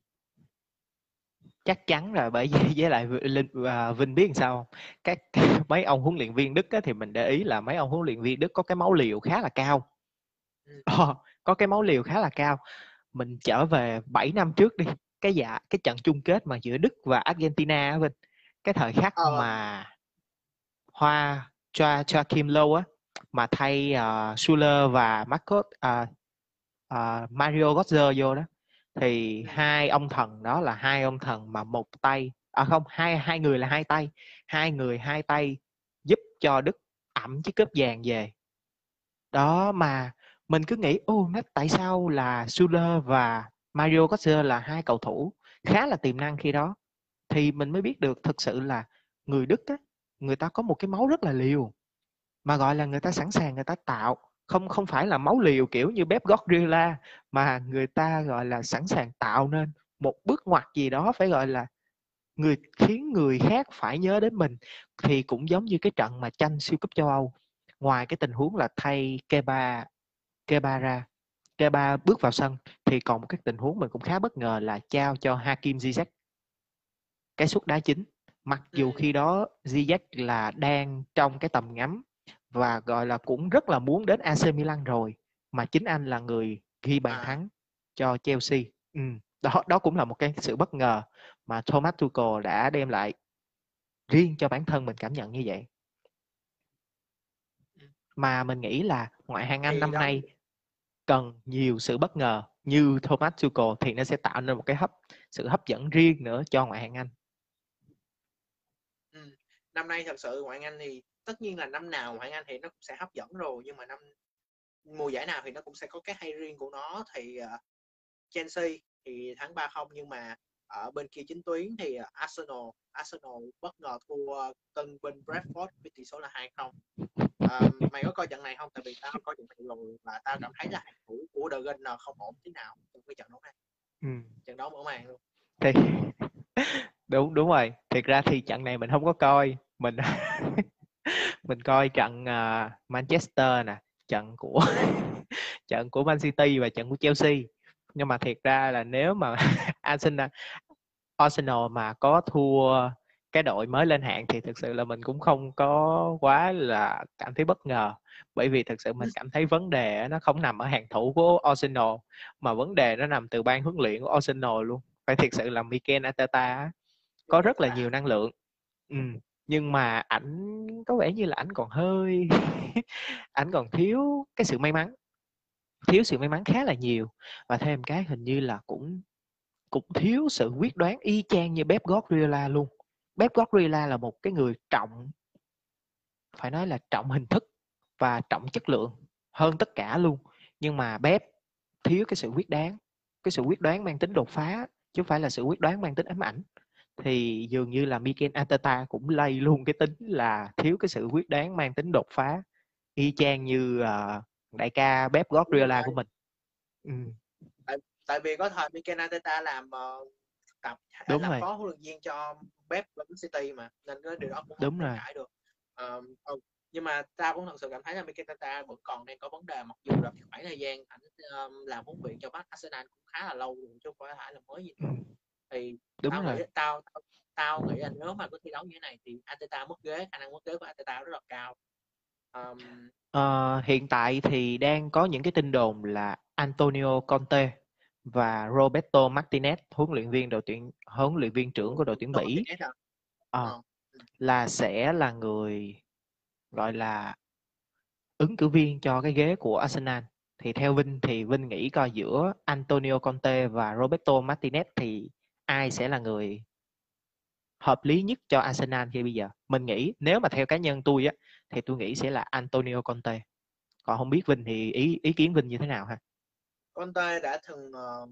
chắc chắn rồi bởi vì với lại linh và vinh biết làm sao không? Các mấy ông huấn luyện viên đức á, thì mình để ý là mấy ông huấn luyện viên đức có cái máu liều khá là cao. Ờ, có cái máu liều khá là cao. Mình trở về 7 năm trước đi cái dạ cái trận chung kết mà giữa đức và argentina á vinh cái thời khắc ờ. mà hoa cho cho kim lâu á mà thay uh, Schuller và Marcos uh, uh, Mario Götze vô đó. Thì hai ông thần đó là hai ông thần mà một tay à không hai hai người là hai tay. Hai người hai tay giúp cho đức ẩm chiếc cúp vàng về. Đó mà mình cứ nghĩ ô nó tại sao là Suler và Mario Götze là hai cầu thủ khá là tiềm năng khi đó? Thì mình mới biết được thực sự là người Đức á, người ta có một cái máu rất là liều, mà, gọi là, người ta sẵn sàng người ta tạo. Không không phải là máu liều kiểu như Pep Guardiola mà người ta, gọi là, sẵn sàng tạo nên một bước ngoặt gì đó phải, gọi là, người, khiến người khác phải nhớ đến mình, thì cũng giống như cái trận mà tranh siêu cúp châu Âu. Ngoài cái tình huống là thay Keba Keba ra, Keba bước vào sân, thì còn một cái tình huống mình cũng khá bất ngờ là trao cho Hakim Ziyech cái suất đá chính mặc dù khi đó Ziyech là đang trong cái tầm ngắm và gọi là cũng rất là muốn đến AC Milan rồi mà chính anh là người ghi bàn à. thắng cho Chelsea. Ừ. Đó đó cũng là một cái sự bất ngờ mà Thomas Tuchel đã đem lại riêng cho bản thân mình cảm nhận như vậy. Mà mình nghĩ là ngoại hạng Anh năm nay cần nhiều sự bất ngờ như Thomas Tuchel thì nó sẽ tạo nên một cái hấp sự hấp dẫn riêng nữa cho ngoại hạng Anh. Năm nay thật sự ngoại Anh thì tất nhiên là năm nào ngoại Anh thì nó cũng sẽ hấp dẫn rồi nhưng mà năm mùa giải nào thì nó cũng sẽ có cái hay riêng của nó. Thì uh, Chelsea thì thắng 3-0 nhưng mà ở bên kia chính tuyến thì uh, Arsenal Arsenal bất ngờ thua tân binh Bradford với tỷ số là 2-0 uh, mày có coi trận này không? Tại vì tao có trận này rồi và tao cảm thấy là hàng thủ của The Gunner không ổn thế nào trong cái trận đấu này. Ừ. trận đấu mở màn luôn. Thì đúng đúng rồi. Thiệt ra thì trận này mình không có coi mình mình coi trận uh, Manchester nè trận của trận của Man City và trận của Chelsea. Nhưng mà thiệt ra là nếu mà Arsenal Arsenal mà có thua cái đội mới lên hạng thì thực sự là mình cũng không có quá là cảm thấy bất ngờ. Bởi vì thực sự mình cảm thấy vấn đề nó không nằm ở hàng thủ của Arsenal mà vấn đề nó nằm từ ban huấn luyện của Arsenal luôn. Phải thực sự là Mikel Arteta có rất là nhiều năng lượng. Ừ nhưng mà ảnh, có vẻ như là ảnh còn hơi ảnh còn thiếu cái sự may mắn, thiếu sự may mắn khá là nhiều. Và thêm cái hình như là cũng cũng thiếu sự quyết đoán y chang như Pep Guardiola luôn. Pep Guardiola là một cái người trọng, phải nói là trọng hình thức và trọng chất lượng hơn tất cả luôn. Nhưng mà Pep thiếu cái sự quyết đoán, cái sự quyết đoán mang tính đột phá chứ không phải là sự quyết đoán mang tính ám ảnh thì dường như là Mikel Arteta cũng lây luôn cái tính là thiếu cái sự quyết đoán mang tính đột phá y chang như uh, đại ca Pep Guardiola của mình ừ. tại, tại vì có thời Mikel Arteta làm uh, tập đúng làm rồi. phó huấn luyện viên cho Pep City mà nên cái điều đó cũng đúng rồi cãi được um, ừ. nhưng mà ta cũng thật sự cảm thấy là Mikel Arteta vẫn còn đang có vấn đề mặc dù là khoảng thời gian ảnh um, làm huấn luyện cho Arsenal cũng khá là lâu rồi chứ không phải là mới gì nữa. Thì đúng tao rồi. nghĩ tao, tao nghĩ là nếu mà có thi đấu như thế này thì Arteta mất ghế khả năng mất ghế của Arteta rất là cao. Um... uh, hiện tại thì đang có những cái tin đồn là Antonio Conte và Roberto Martinez huấn luyện viên đội tuyển huấn luyện viên trưởng của đội tuyển Bỉ à, là sẽ là người gọi là ứng cử viên cho cái ghế của Arsenal. Thì theo Vinh thì Vinh nghĩ coi giữa Antonio Conte và Roberto Martinez thì ai sẽ là người hợp lý nhất cho Arsenal khi bây giờ? Mình nghĩ nếu mà theo cá nhân tôi á thì tôi nghĩ sẽ là Antonio Conte. Còn không biết Vinh thì ý ý kiến Vinh như thế nào ha? Conte đã từng uh,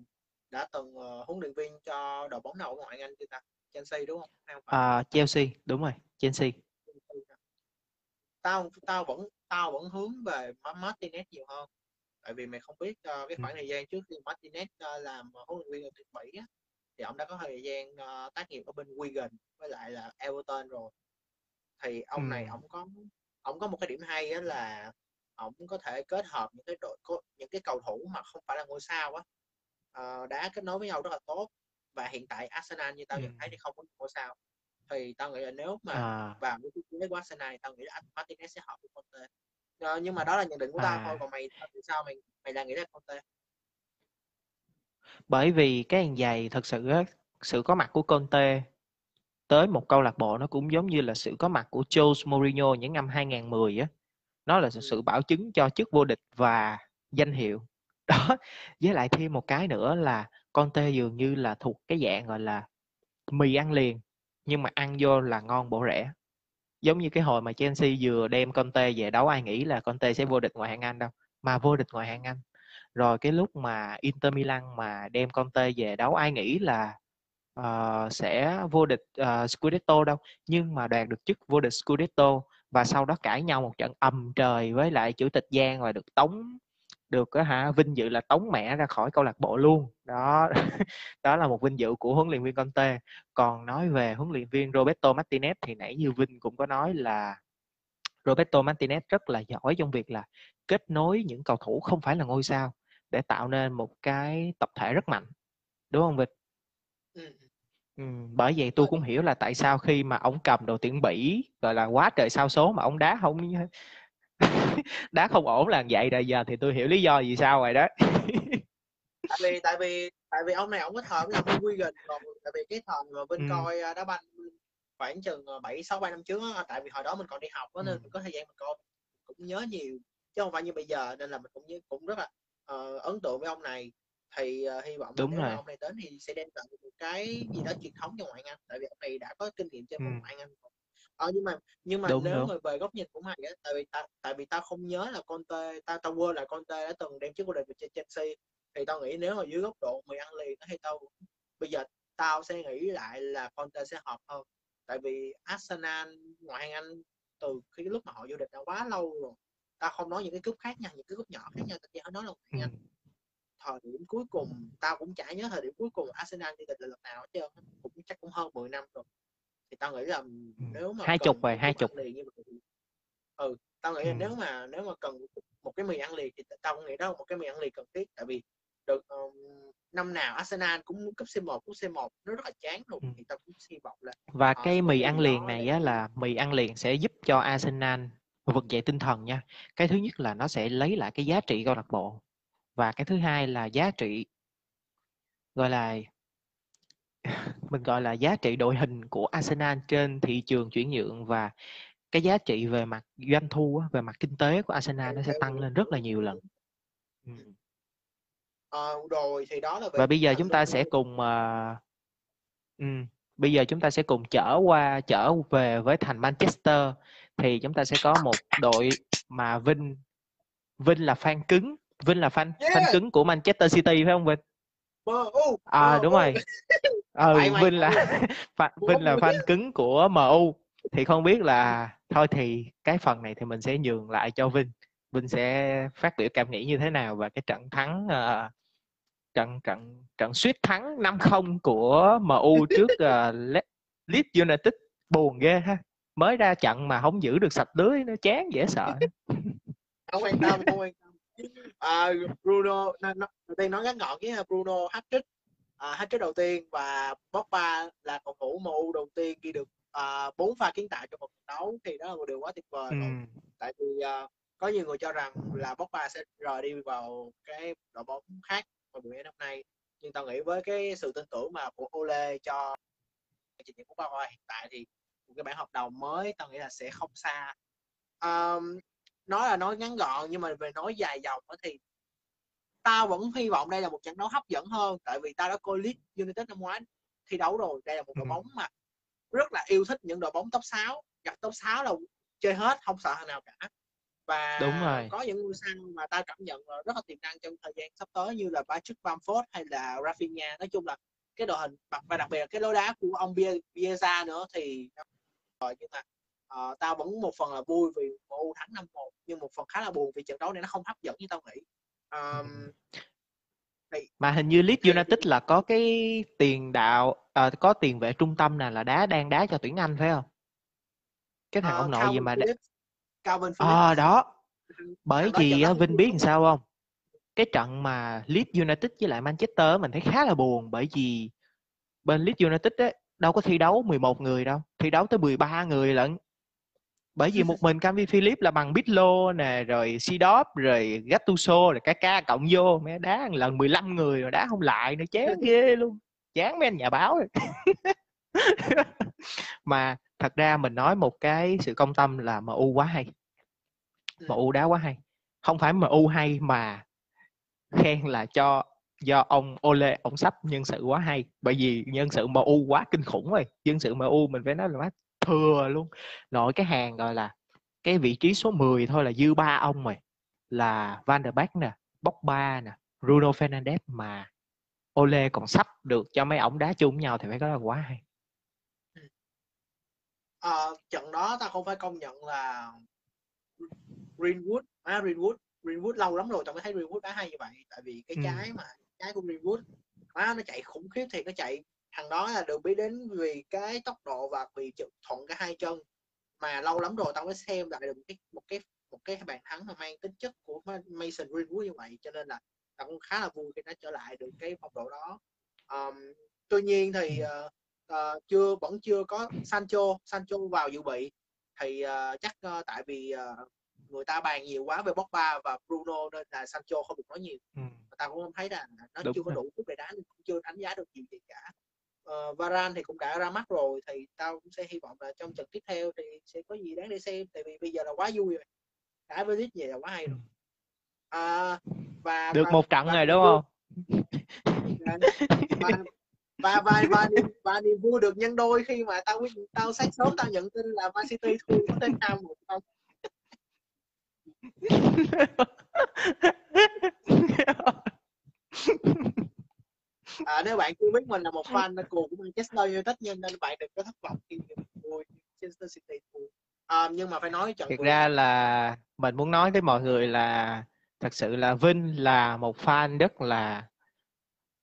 đã từng uh, huấn luyện viên cho đội bóng nào ở ngoại Anh chưa ta? Chelsea đúng không? không à, Chelsea đúng rồi Chelsea. Tao tao vẫn tao vẫn hướng về Martinez nhiều hơn. Tại vì mày không biết uh, cái khoảng ừ. thời gian trước khi Martinez uh, làm huấn luyện viên ở tuyển Mỹ á, thì ông đã có thời gian uh, tác nghiệp ở bên Wigan với lại là Everton rồi thì ông ừ. này ông có ông có một cái điểm hay á là ông có thể kết hợp những cái đội những cái cầu thủ mà không phải là ngôi sao á uh, đá kết nối với nhau rất là tốt và hiện tại Arsenal như tao ừ. nhận thấy thì không có ngôi sao thì tao nghĩ là nếu mà à. vào cái chiến của Arsenal tao nghĩ là Martinez sẽ hợp với Conte uh, nhưng mà đó là nhận định của tao à. thôi còn mày thì sao mày mày là nghĩ là Conte bởi vì cái hàng giày thật sự á, sự có mặt của Conte tới một câu lạc bộ nó cũng giống như là sự có mặt của Jose Mourinho những năm 2010 á. Nó là sự bảo chứng cho chức vô địch và danh hiệu. Đó với lại thêm một cái nữa là Conte dường như là thuộc cái dạng gọi là mì ăn liền nhưng mà ăn vô là ngon bổ rẻ. Giống như cái hồi mà Chelsea vừa đem Conte về đấu ai nghĩ là Conte sẽ vô địch ngoại hạng Anh đâu mà vô địch ngoại hạng Anh rồi cái lúc mà Inter Milan mà đem Conte về đấu ai nghĩ là uh, sẽ vô địch uh, Scudetto đâu? Nhưng mà đoạt được chức vô địch Scudetto và sau đó cãi nhau một trận ầm trời với lại chủ tịch Giang và được tống được uh, hả vinh dự là tống mẹ ra khỏi câu lạc bộ luôn. Đó đó là một vinh dự của huấn luyện viên Conte. Còn nói về huấn luyện viên Roberto Martinez thì nãy như Vinh cũng có nói là Roberto Martinez rất là giỏi trong việc là kết nối những cầu thủ không phải là ngôi sao để tạo nên một cái tập thể rất mạnh đúng không Vinh? Ừ. Ừ, bởi vậy tôi cũng hiểu là tại sao khi mà ông cầm đồ tuyển Bỉ gọi là quá trời sao số mà ông đá không đá không ổn là vậy rồi giờ thì tôi hiểu lý do vì sao rồi đó tại vì tại vì tại vì ông này ông có thời làm quy gần còn tại vì cái thời mà bên ừ. coi à, đá banh khoảng chừng à, bảy sáu ba năm trước á tại vì hồi đó mình còn đi học đó, nên ừ. mình có thời gian mình coi cũng nhớ nhiều chứ không phải như bây giờ nên là mình cũng cũng rất là uh, ấn tượng với ông này thì uh, hy vọng Đúng nếu rồi. ông này đến thì sẽ đem lại một cái gì đó truyền thống cho ngoại Anh tại vì ông này đã có kinh nghiệm chơi ừ. ngoại Anh ờ, nhưng mà nhưng mà đúng, nếu đúng. mà về góc nhìn của mày á tại vì ta, tại vì tao không nhớ là Conte ta tao quên là Conte đã từng đem chức vô địch với Chelsea thì tao nghĩ nếu mà dưới góc độ mày ăn liền thì tao bây giờ tao sẽ nghĩ lại là Conte sẽ hợp hơn tại vì Arsenal ngoại hạng Anh từ khi lúc mà họ vô địch đã quá lâu rồi tao không nói những cái cúp khác nha những cái cúp nhỏ khác nhau tao chỉ nói là ừ. thời điểm cuối cùng tao cũng chả nhớ thời điểm cuối cùng Arsenal đi địch là lần nào hết trơn cũng chắc cũng hơn 10 năm rồi thì tao nghĩ là nếu mà hai chục rồi hai chục liền như vậy ừ tao nghĩ là ừ. nếu mà nếu mà cần một cái mì ăn liền thì tao nghĩ đó một cái mì ăn liền cần thiết tại vì được um, năm nào Arsenal cũng cúp C1 cúp C1 nó rất là chán rồi ừ. thì tao cũng hy vọng là và cái mì ăn liền này á là mì ăn liền sẽ giúp cho Arsenal vực dậy tinh thần nha. Cái thứ nhất là nó sẽ lấy lại cái giá trị câu lạc bộ và cái thứ hai là giá trị gọi là mình gọi là giá trị đội hình của Arsenal trên thị trường chuyển nhượng và cái giá trị về mặt doanh thu về mặt kinh tế của Arsenal nó sẽ tăng lên rất là nhiều lần. ừ. Ờ, rồi thì đó là về Và bây giờ chúng ta sẽ cùng ờ, ừm, bây giờ chúng ta sẽ cùng trở qua trở về với thành Manchester thì chúng ta sẽ có một đội mà Vinh Vinh là fan cứng, Vinh là fan fan yeah cứng của Manchester City phải không Vinh? MU À đúng rồi. Ừ, tại mày Vinh là fan, Vinh là fan cứng của MU. Thì không biết là thôi thì cái phần này thì mình sẽ nhường lại cho Vinh. Vinh sẽ phát biểu cảm nghĩ như thế nào về cái trận thắng ờ, trận trận trận suýt thắng 5-0 của MU trước uh, Leeds United buồn ghê ha. Mới ra trận mà không giữ được sạch lưới nó chán dễ sợ. không quan tâm không quan tâm. À, Bruno đầu tiên nói ngắn gọn với Bruno hat-trick. À, hat-trick đầu tiên và Pogba là cầu thủ MU đầu tiên ghi được à, bốn pha kiến tạo trong một trận đấu. Thì đó là một điều quá tuyệt vời rồi. Ừm, tại vì à, có nhiều người cho rằng là Pogba sẽ rời đi vào cái đội bóng khác vào mùa năm nay. Nhưng tao nghĩ với cái sự tin tưởng mà của Ole cho trình diễn của Pogba hiện tại thì một cái bản hợp đồng mới tao nghĩ là sẽ không xa. Um, nói là nói ngắn gọn nhưng mà về nói dài dòng thì tao vẫn hy vọng đây là một trận đấu hấp dẫn hơn tại vì tao đã coi Leeds United năm ngoái thi đấu rồi đây là một đội ừm, bóng mà rất là yêu thích những đội bóng top 6 gặp top 6 là chơi hết không sợ thằng nào cả. Đúng và rồi. có những ngôi sao mà ta cảm nhận là rất là tiềm năng trong thời gian sắp tới như là Patrick Bamford hay là Rafinha. Nói chung là cái đội hình và đặc biệt là cái lối đá của ông Bie- Bielsa nữa thì rồi nhưng mà ờ, tao vẫn một phần là vui vì MU thắng 5-1 nhưng một phần khá là buồn vì trận đấu này nó không hấp dẫn như tao nghĩ. Um, thì, Mà hình như Leeds United là có cái tiền đạo à, có tiền vệ trung tâm nào là đá đang đá cho tuyển Anh phải không? Cái thằng ờ, ông nội gì mà đá... Calvin Phillips. À đó, bởi vì Vinh biết làm sao không? Cái trận mà Leeds United với lại Manchester mình thấy khá là buồn bởi vì bên Leeds United ấy, đâu có thi đấu 11 người đâu, thi đấu tới 13 người lận. Bởi vì một mình Calvin Phillips là bằng Bitlo nè, rồi Seedorf, rồi Gattuso, rồi Kaká cộng vô, mẹ đá một lần 15 người rồi đá không lại nữa, chán ghê luôn. Chán mấy anh nhà báo rồi. Mà thật ra mình nói một cái sự công tâm là MU quá hay. Ừ. MU đá quá hay. Không phải MU hay mà khen là cho do ông Ole ông sắp nhân sự quá hay. Bởi vì nhân sự MU quá kinh khủng rồi. Nhân sự MU mình phải nói là quá thừa luôn. Nội cái hàng gọi là cái vị trí số 10 thôi là dư ba ông rồi. Là Van der Beek nè Pogba nè Bruno Fernandes mà Ole còn sắp được cho mấy ổng đá chung với nhau thì phải nói là quá hay. Ờ, trận đó ta không phải công nhận là Greenwood à, Greenwood Greenwood lâu lắm rồi tao mới thấy Greenwood đá hay như vậy. Tại vì cái Ừ. trái mà cái của Greenwood má nó chạy khủng khiếp thì nó chạy. Thằng đó là được biết đến vì cái tốc độ và vì chịu thuận cả hai chân. Mà lâu lắm rồi tao mới xem lại được một cái một cái một cái bàn thắng mà mang tính chất của Mason Greenwood như vậy cho nên là tao cũng khá là vui khi nó trở lại được cái phong độ đó. Um, tuy nhiên thì uh, uh, chưa vẫn chưa có Sancho Sancho vào dự bị. Thì uh, chắc uh, tại vì uh, người ta bàn nhiều quá về Pogba và Bruno nên là Sancho không được nói nhiều. Ừ. Tao cũng không thấy là nó Đúng chưa có rồi. đủ phút để đá nên cũng chưa đánh giá được nhiều gì cả. Ờ, Varane thì cũng đã ra mắt rồi thì tao cũng sẽ hy vọng là trong trận tiếp theo thì sẽ có gì đáng để xem tại vì bây giờ là quá vui rồi. Đá với Leeds vậy là quá hay Ừ. rồi. À, và được và, một trận và rồi niềm đúng không? Và và và và niềm, và niềm vui được nhân đôi khi mà tao quyết tao sáng sớm tao nhận tin là Man City thua Tottenham một không à, nếu bạn chưa biết mình là một fan cuồng của Manchester United nhưng nên bạn đừng có thất vọng khi thua Manchester City thua à, nhưng mà phải nói trận Thực ra rồi- là mình muốn nói với mọi người là thật sự là Vinh là một fan rất là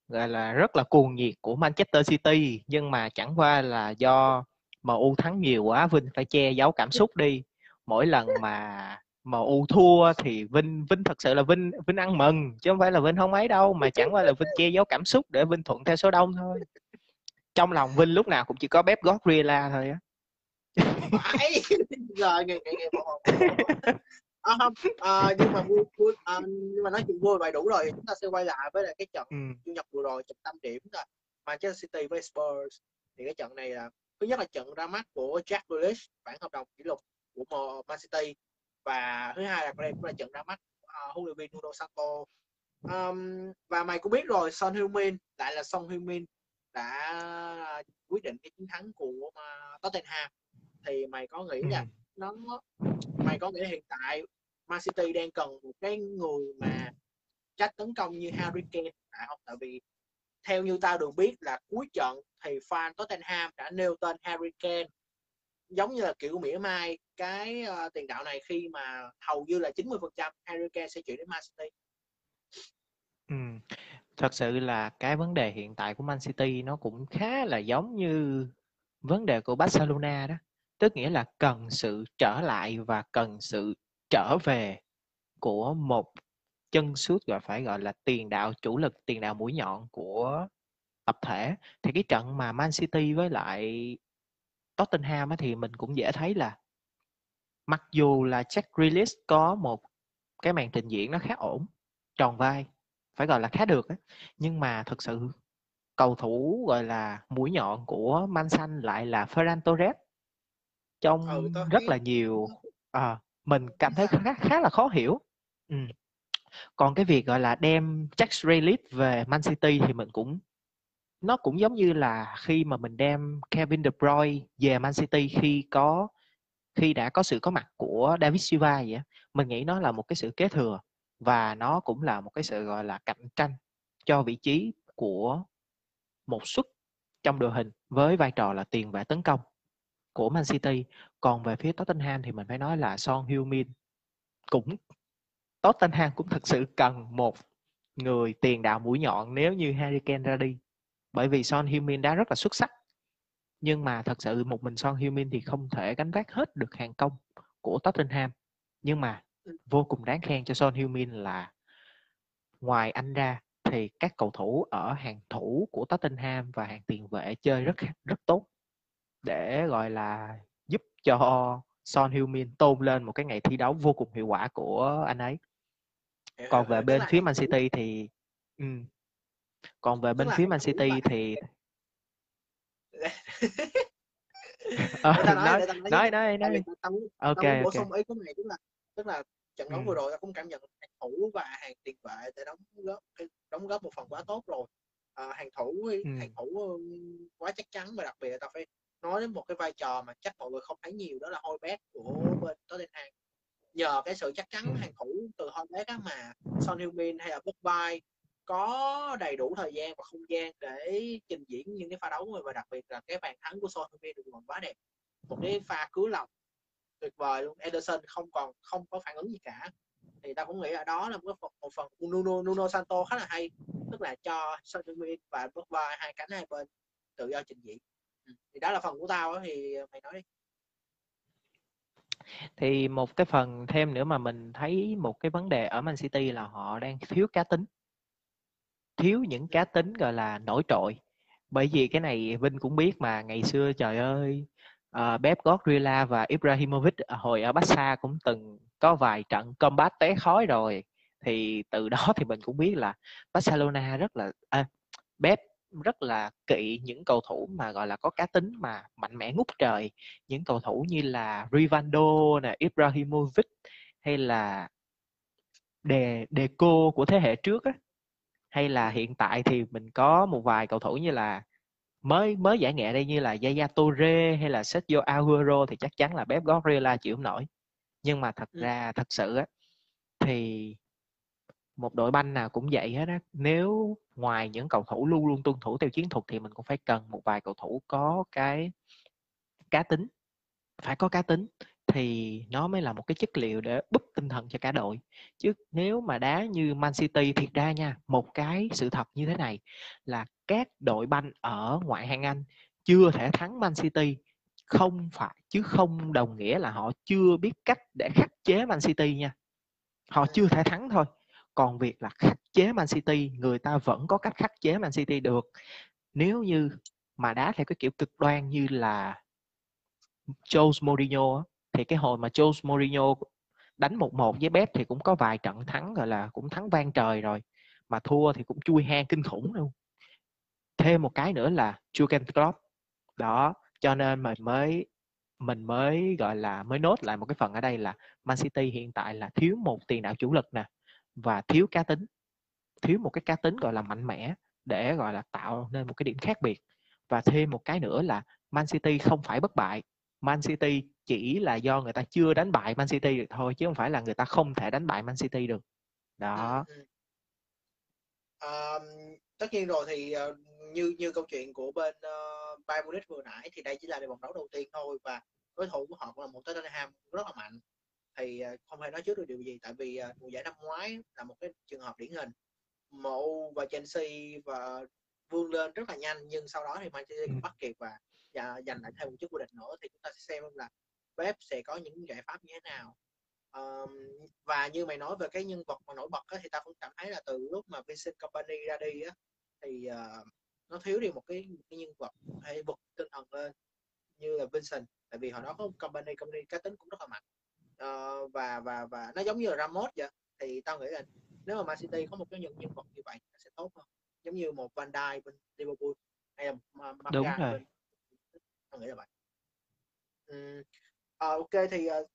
gọi là rất là cuồng nhiệt của Manchester City nhưng mà chẳng qua là do MU thắng nhiều quá Vinh phải che giấu cảm xúc đi. Mỗi lần mà MU thua thì Vinh Vinh thật sự là Vinh Vinh ăn mừng chứ không phải là Vinh không ấy đâu mà chẳng qua là Vinh che giấu cảm xúc để Vinh thuận theo số đông thôi. Trong lòng Vinh lúc nào cũng chỉ có Pep Guardiola thôi á. Rồi ngày ngày ngày à, không à, nhưng mà vui, vui à, nhưng mà nói chuyện vui vậy đủ rồi chúng ta sẽ quay lại với lại cái trận ừ. chủ nhật vừa rồi trận tâm điểm là Manchester City với Spurs. Thì cái trận này là thứ nhất là trận ra mắt của Jack Grealish bản hợp đồng kỷ lục của Man City và thứ hai là đây cũng là trận ra mắt uh, huấn luyện viên Nuno Santo um, và mày cũng biết rồi Son Heung-min lại là Son Heung-min đã quyết định cái chiến thắng của uh, Tottenham. Thì mày có nghĩ là ừ. nó mày có nghĩ là hiện tại Man City đang cần một cái người mà trách tấn công như Harry Kane phải không? Tại vì theo như tao được biết là cuối trận thì fan Tottenham đã nêu tên Harry Kane giống như là kiểu mỉa mai cái uh, tiền đạo này khi mà hầu như là 90% Harry Kane sẽ chuyển đến Man City. Ừ. Thật sự là cái vấn đề hiện tại của Man City nó cũng khá là giống như vấn đề của Barcelona đó. Tức nghĩa là cần sự trở lại và cần sự trở về của một chân sút gọi phải gọi là tiền đạo chủ lực, tiền đạo mũi nhọn của tập thể. Thì cái trận mà Man City với lại Tottenham á, thì mình cũng dễ thấy là mặc dù là Jack Grealish có một cái màn trình diễn nó khá ổn, tròn vai, phải gọi là khá được á, nhưng mà thực sự cầu thủ gọi là mũi nhọn của Man Xanh lại là Ferran Torres trong ừ, rất là nhiều à, mình cảm thấy khá khá là khó hiểu. Ừ. Còn cái việc gọi là đem Jack Grealish về Man City thì mình cũng nó cũng giống như là khi mà mình đem Kevin De Bruyne về Man City khi có, khi đã có sự có mặt của David Silva vậy mình nghĩ nó là một cái sự kế thừa và nó cũng là một cái sự, gọi là, cạnh tranh cho vị trí của một suất trong đội hình với vai trò là tiền vệ tấn công của Man City. Còn về phía Tottenham thì mình phải nói là Son Heung-min cũng, Tottenham cũng thật sự cần một người tiền đạo mũi nhọn nếu như Harry Kane ra đi bởi vì Son Heung-min đã rất là xuất sắc nhưng mà thật sự một mình Son Heung-min thì không thể gánh vác hết được hàng công của Tottenham nhưng mà vô cùng đáng khen cho Son Heung-min là ngoài anh ra thì các cầu thủ ở hàng thủ của Tottenham và hàng tiền vệ chơi rất rất tốt để gọi là giúp cho Son Heung-min tôn lên một cái ngày thi đấu vô cùng hiệu quả của anh ấy. Còn về bên phía Man City thì um, còn về bên phía Man City thì ờ, nói, nói nói nói ok bổ sung ý của này tức là tức là trận đấu ừ. vừa rồi ta cũng cảm nhận hàng thủ và hàng tiền vệ để đóng góp đóng góp một phần quá tốt rồi à, hàng thủ ừ. hàng thủ quá chắc chắn và đặc biệt là ta phải nói đến một cái vai trò mà chắc mọi người không thấy nhiều đó là hôi bét của bên Tottenham nhờ cái sự chắc chắn ừ. hàng thủ từ hôi bét mà Son Heung-min hay là Pogba có đầy đủ thời gian và không gian để trình diễn những cái pha đấu và đặc biệt là cái bàn thắng của Son Heung-min được còn quá đẹp. Một cái pha cứu lòng tuyệt vời luôn. Ederson không còn không có phản ứng gì cả. Thì ta cũng nghĩ là đó là một phần một phần Nuno Nuno Santo khá là hay tức là cho Son Heung-min và Pogba hai cánh hai bên tự do trình diễn. Ừ, thì đó là phần của tao đó, thì mày nói đi. Thì một cái phần thêm nữa mà mình thấy một cái vấn đề ở Man City là họ đang thiếu cá tính thiếu những cá tính gọi là nổi trội. Bởi vì cái này Vinh cũng biết mà ngày xưa trời ơi uh, Pep Guardiola và Ibrahimovic hồi ở Barca cũng từng có vài trận combat té khói rồi. Thì từ đó thì mình cũng biết là Barcelona rất là à, Pep rất là kỵ những cầu thủ mà gọi là có cá tính mà mạnh mẽ ngút trời. Những cầu thủ như là Rivaldo nè Ibrahimovic hay là đề Deco của thế hệ trước á hay là hiện tại thì mình có một vài cầu thủ như là mới mới giải nghệ đây như là Yaya Toure hay là Sergio Aguero thì chắc chắn là Pep Guardiola chịu không nổi. Nhưng mà thật ừ. ra thật sự á thì một đội banh nào cũng vậy hết á. Nếu ngoài những cầu thủ luôn luôn tuân thủ theo chiến thuật thì mình cũng phải cần một vài cầu thủ có cái cá tính phải có cá tính thì nó mới là một cái chất liệu để búp tinh thần cho cả đội. Chứ nếu mà đá như Man City thiệt ra nha một cái sự thật như thế này là các đội banh ở ngoại hạng Anh chưa thể thắng Man City. Không phải chứ không đồng nghĩa là họ chưa biết cách để khắc chế Man City nha. Họ chưa thể thắng thôi. Còn việc là khắc chế Man City người ta vẫn có cách khắc chế Man City được. Nếu như mà đá theo cái kiểu cực đoan như là Jose Mourinho thì cái hồi mà Jose Mourinho đánh một một với Pep thì cũng có vài trận thắng, gọi là, cũng thắng vang trời rồi, mà thua thì cũng chui hang kinh khủng luôn. Thêm một cái nữa là Jurgen Klopp. Đó, cho nên mình mới mình mới, gọi là, mới nốt lại một cái phần ở đây là Man City hiện tại là thiếu một tiền đạo chủ lực nè, và thiếu cá tính, thiếu một cái cá tính, gọi là, mạnh mẽ để, gọi là, tạo nên một cái điểm khác biệt. Và thêm một cái nữa là Man City không phải bất bại. Man City chỉ là do người ta chưa đánh bại Man City được thôi chứ không phải là người ta không thể đánh bại Man City được. Đó. À, ừ. À, tất nhiên rồi thì ờ, như như câu chuyện của bên uh, Bayern Munich vừa nãy thì đây chỉ là vòng đấu đầu tiên thôi và đối thủ của họ là một Tottenham rất là mạnh. Thì uh, không thể nói trước được điều gì tại vì uh, mùa giải năm ngoái là một cái trường hợp điển hình. MU và Chelsea và vươn lên rất là nhanh nhưng sau đó thì Manchester City bắt kịp và, và giành lại thêm một chức vô địch nữa thì chúng ta sẽ xem là Pep sẽ có những giải pháp như thế nào. Um, và như mày nói về cái nhân vật mà nổi bật á, thì ta cũng cảm thấy là từ lúc mà Vincent Company ra đi á thì uh, nó thiếu đi một cái, một cái nhân vật hay vật tinh thần lên như là Vincent. Tại vì hồi đó có Company Company cá tính cũng rất là mạnh. Uh, và và và nó giống như là Ramos vậy. Thì tao nghĩ là nếu mà Man City có một cái nhân nhân vật như vậy sẽ tốt hơn. Giống như một Van Dijk bên Liverpool hay là rồi. bên... tao nghĩ là vậy. Um, uh, ok thì uh,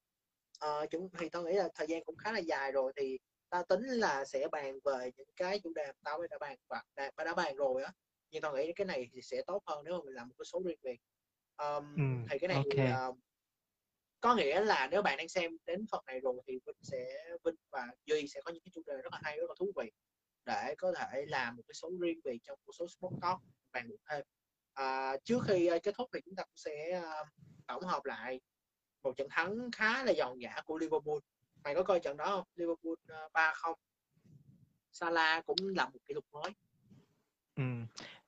uh, chúng thì tao nghĩ là thời gian cũng khá là dài rồi thì tao tính là sẽ bàn về những cái chủ đề tao đã bàn và đã, đã bàn rồi á. Nhưng tao nghĩ cái này thì sẽ tốt hơn nếu mà mình làm một cái số riêng biệt. Um, ừ, thì cái này okay. uh, có nghĩa là nếu bạn đang xem đến phần này rồi thì Vinh sẽ Vinh và Duy sẽ có những cái chủ đề rất là hay rất là thú vị để có thể làm một cái số riêng biệt trong một số talk bàn luận thêm à, trước khi ờ, kết thúc thì chúng ta cũng sẽ ờ, tổng hợp lại một trận thắng khá là giòn giả của Liverpool. Mày có coi trận đó không? Liverpool ờ, ba 3-0 Salah cũng là một kỷ lục mới. Ừ.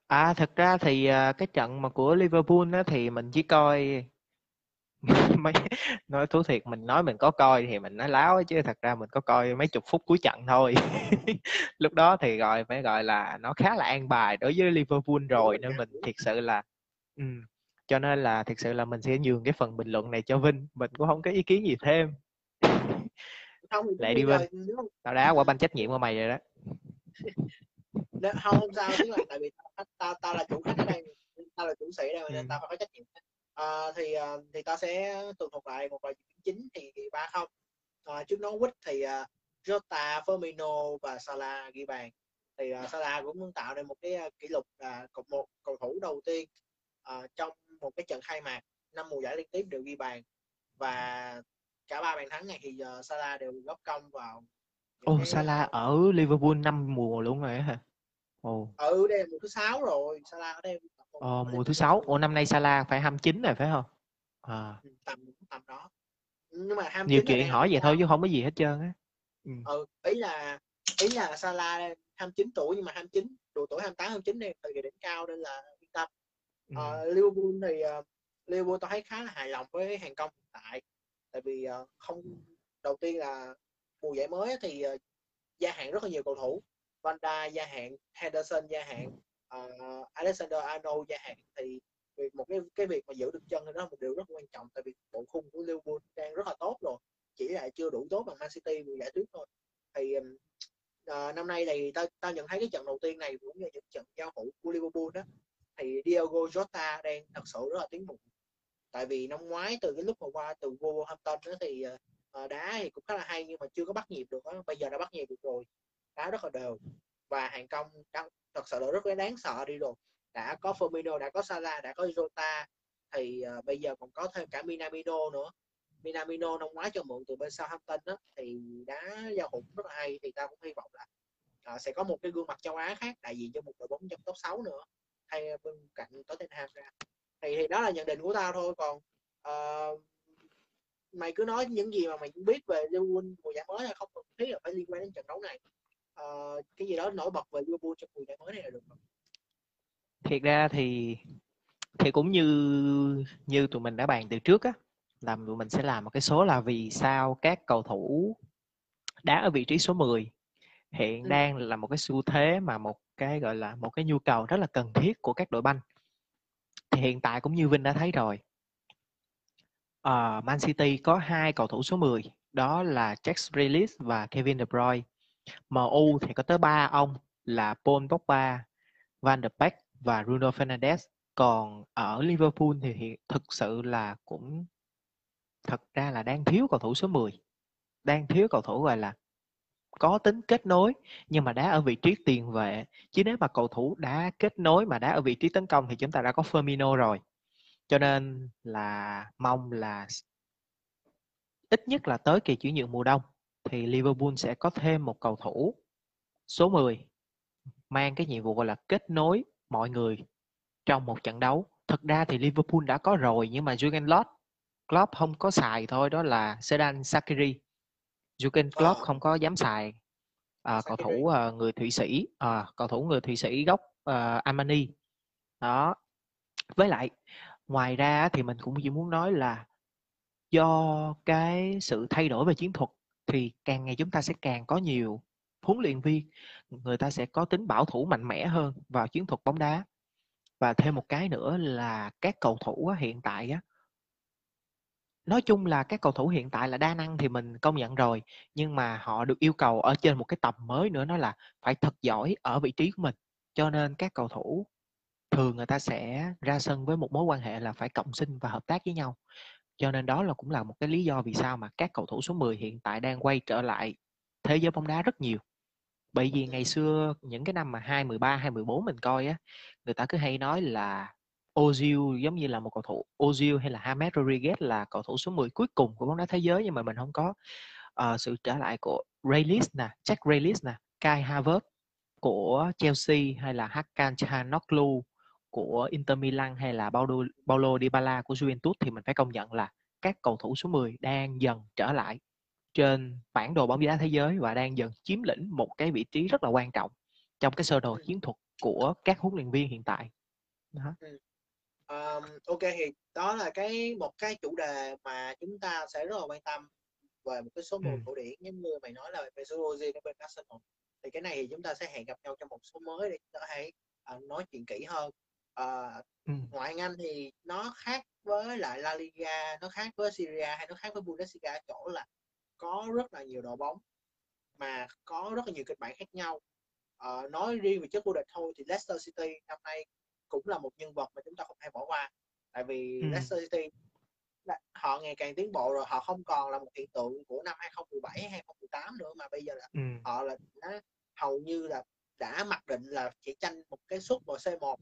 à thật ra thì cái trận mà của Liverpool đó thì mình chỉ coi mấy nói thú thiệt mình nói mình có coi thì mình nói láo chứ thật ra mình có coi mấy chục phút cuối trận thôi. Lúc đó thì gọi phải gọi là nó khá là an bài đối với Liverpool rồi nên mình thiệt sự là ừ, cho nên là thực sự là mình sẽ nhường cái phần bình luận này cho Vinh. Mình cũng không có ý kiến gì thêm. Không lại đi Vinh. tao đá quả banh trách nhiệm của mày rồi đó. Không không sao chứ là tại vì tao, tao, tao là chủ khách ở đây tao là chủ sĩ đây nên tao phải có trách nhiệm à, thì uh, thì ta sẽ tường thuật lại một vài chính thì ba không à, trước Norwich thì uh, Jota, Firmino và Salah ghi bàn thì uh, Salah cũng muốn tạo nên một cái uh, kỷ lục là uh, một cầu thủ đầu tiên uh, trong một cái trận khai mạc năm mùa giải liên tiếp đều ghi bàn và cả ba bàn thắng này thì uh, Salah đều góp công vào Ồ, oh, Salah ở Liverpool năm mùa luôn rồi hả? Ồ. Oh. Ừ, đây là mùa thứ sáu rồi, Salah ở đây Ờ, mùa thứ sáu. Ủa năm nay Salah phải 29 rồi phải không? À. Tầm tầm đó. Nhưng mà 29 nhiều chuyện hỏi vậy thôi chứ không có gì hết trơn á. Ừ. ừ, ý là ý là Salah 29 tuổi nhưng mà 29 độ tuổi 28 29 này thời kỳ đỉnh cao nên là yên tâm. Ừ. Uh, Liverpool thì uh, Liverpool tôi thấy khá là hài lòng với hàng công hiện tại tại vì uh, không đầu tiên là mùa giải mới thì uh, gia hạn rất là nhiều cầu thủ Van Dijk gia hạn Henderson gia hạn uh, Alexander Arnold gia hạn thì việc một cái cái việc mà giữ được chân thì đó là một điều rất quan trọng tại vì bộ khung của Liverpool đang rất là tốt rồi chỉ là chưa đủ tốt bằng Man City mùa giải trước thôi thì uh, năm nay thì tao ta nhận thấy cái trận đầu tiên này cũng như những trận giao hữu của Liverpool đó thì Diogo Jota đang thật sự rất là tiến bộ tại vì năm ngoái từ cái lúc mà qua từ Wolverhampton đó thì uh, đá thì cũng khá là hay nhưng mà chưa có bắt nhịp được đó. bây giờ đã bắt nhịp được rồi đá rất là đều và hàng công đang thật sự là rất là đáng sợ đi rồi. Đã có Firmino đã có Salah đã có Jota thì uh, bây giờ còn có thêm cả Minamino nữa. Minamino năm ngoái cho mượn từ bên Southampton đó thì đá giao hữu rất là hay thì ta cũng hy vọng là uh, sẽ có một cái gương mặt châu Á khác đại diện cho một đội bóng trong top 6 nữa hay bên cạnh Tottenham ra. Thì thì đó là nhận định của tao thôi còn uh, mày cứ nói những gì mà mày cũng biết về Liverpool mùa giải mới là không cần thiết là phải liên quan đến trận đấu này uh, cái gì đó nổi bật về Liverpool trong mùa giải mới này là được thiệt ra thì thì cũng như như tụi mình đã bàn từ trước á là tụi mình sẽ làm một cái số là vì sao các cầu thủ đá ở vị trí số 10 hiện ừ. đang là một cái xu thế mà một cái gọi là một cái nhu cầu rất là cần thiết của các đội banh. Thì hiện tại cũng như Vinh đã thấy rồi uh, Man City có hai cầu thủ số 10 đó là Jack Grealish và Kevin De Bruyne MU thì có tới ba ông là Paul Pogba, Van der Beek và Bruno Fernandes. Còn ở Liverpool thì thì thực sự là cũng thật ra là đang thiếu cầu thủ số 10 đang thiếu cầu thủ gọi là có tính kết nối nhưng mà đá ở vị trí tiền vệ. Chứ nếu mà cầu thủ đã kết nối mà đá ở vị trí tấn công thì chúng ta đã có Firmino rồi. Cho nên là mong là ít nhất là tới kỳ chuyển nhượng mùa đông thì Liverpool sẽ có thêm một cầu thủ số 10 mang cái nhiệm vụ gọi là kết nối mọi người trong một trận đấu. Thật ra thì Liverpool đã có rồi nhưng mà Jurgen Klopp Klopp không có xài thôi đó là Sedan Sakiri. Jurgen Klopp Ờ. không có dám xài à, cầu thủ à, người Thụy Sĩ, à, cầu thủ người Thụy Sĩ gốc à, Armani. Đó. Với lại ngoài ra thì mình cũng chỉ muốn nói là do cái sự thay đổi về chiến thuật thì càng ngày chúng ta sẽ càng có nhiều huấn luyện viên, người ta sẽ có tính bảo thủ mạnh mẽ hơn vào chiến thuật bóng đá. Và thêm một cái nữa là các cầu thủ hiện tại á, nói chung là các cầu thủ hiện tại là đa năng thì mình công nhận rồi, nhưng mà họ được yêu cầu ở trên một cái tầm mới nữa đó là phải thật giỏi ở vị trí của mình. Cho nên các cầu thủ thường người ta sẽ ra sân với một mối quan hệ là phải cộng sinh và hợp tác với nhau cho nên đó là cũng là một cái lý do vì sao mà các cầu thủ số 10 hiện tại đang quay trở lại thế giới bóng đá rất nhiều. Bởi vì ngày xưa những cái năm mà 2013, 2014 mình coi á người ta cứ hay nói là Ozil giống như là một cầu thủ Ozil hay là James Rodriguez là cầu thủ số 10 cuối cùng của bóng đá thế giới nhưng mà mình không có uh, sự trở lại của Reyes nè, Jack Reyes nè, Kai Havertz của Chelsea hay là Hakan Çalhanoğlu của Inter Milan hay là Paulo, Paulo Dybala của Juventus thì mình phải công nhận là các cầu thủ số 10 đang dần trở lại trên bản đồ bóng đá thế giới và đang dần chiếm lĩnh một cái vị trí rất là quan trọng trong cái sơ đồ Ừ. chiến thuật của các huấn luyện viên hiện tại. Đó. Um, ok thì đó là cái một cái chủ đề mà chúng ta sẽ rất là quan tâm về một cái số một Ừ. cổ điển giống như mày nói là về số Ozil ở bên Arsenal thì cái này thì chúng ta sẽ hẹn gặp nhau trong một số mới để chúng ta thể ờ, nói chuyện kỹ hơn Ờ, Ừ. ngoại hạng Anh thì nó khác với lại La Liga nó khác với Syria hay nó khác với Bundesliga chỗ là có rất là nhiều đội bóng mà có rất là nhiều kịch bản khác nhau Ờ, nói riêng về chức vô địch thôi thì Leicester City năm nay cũng là một nhân vật mà chúng ta không thể bỏ qua tại vì Ừ. Leicester City họ ngày càng tiến bộ rồi họ không còn là một hiện tượng của năm 2017 hay 2018 nữa mà bây giờ là Ừ. họ là đã, hầu như là đã mặc định là chỉ tranh một cái suất vào C1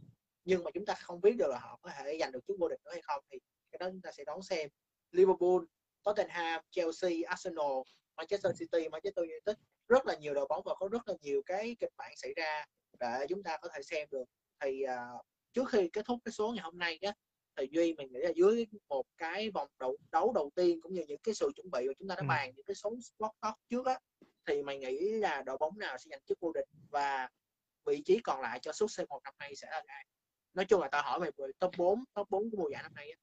nhưng mà chúng ta không biết được là họ có thể giành được chức vô địch nữa hay không thì cái đó chúng ta sẽ đón xem. Liverpool, Tottenham, Chelsea, Arsenal, Manchester City, Manchester United rất là nhiều đội bóng và có rất là nhiều cái kịch bản xảy ra để chúng ta có thể xem được. Thì à, trước khi kết thúc cái số ngày hôm nay á thì duy mình nghĩ là dưới một cái vòng đấu đấu đầu tiên cũng như những cái sự chuẩn bị mà chúng ta đã Ừ. bàn những cái số spot talk trước á thì mày nghĩ là đội bóng nào sẽ giành chức vô địch và vị trí còn lại cho suất C1 năm nay sẽ là ai nói chung là tao hỏi về top 4 top 4 của mùa giải năm nay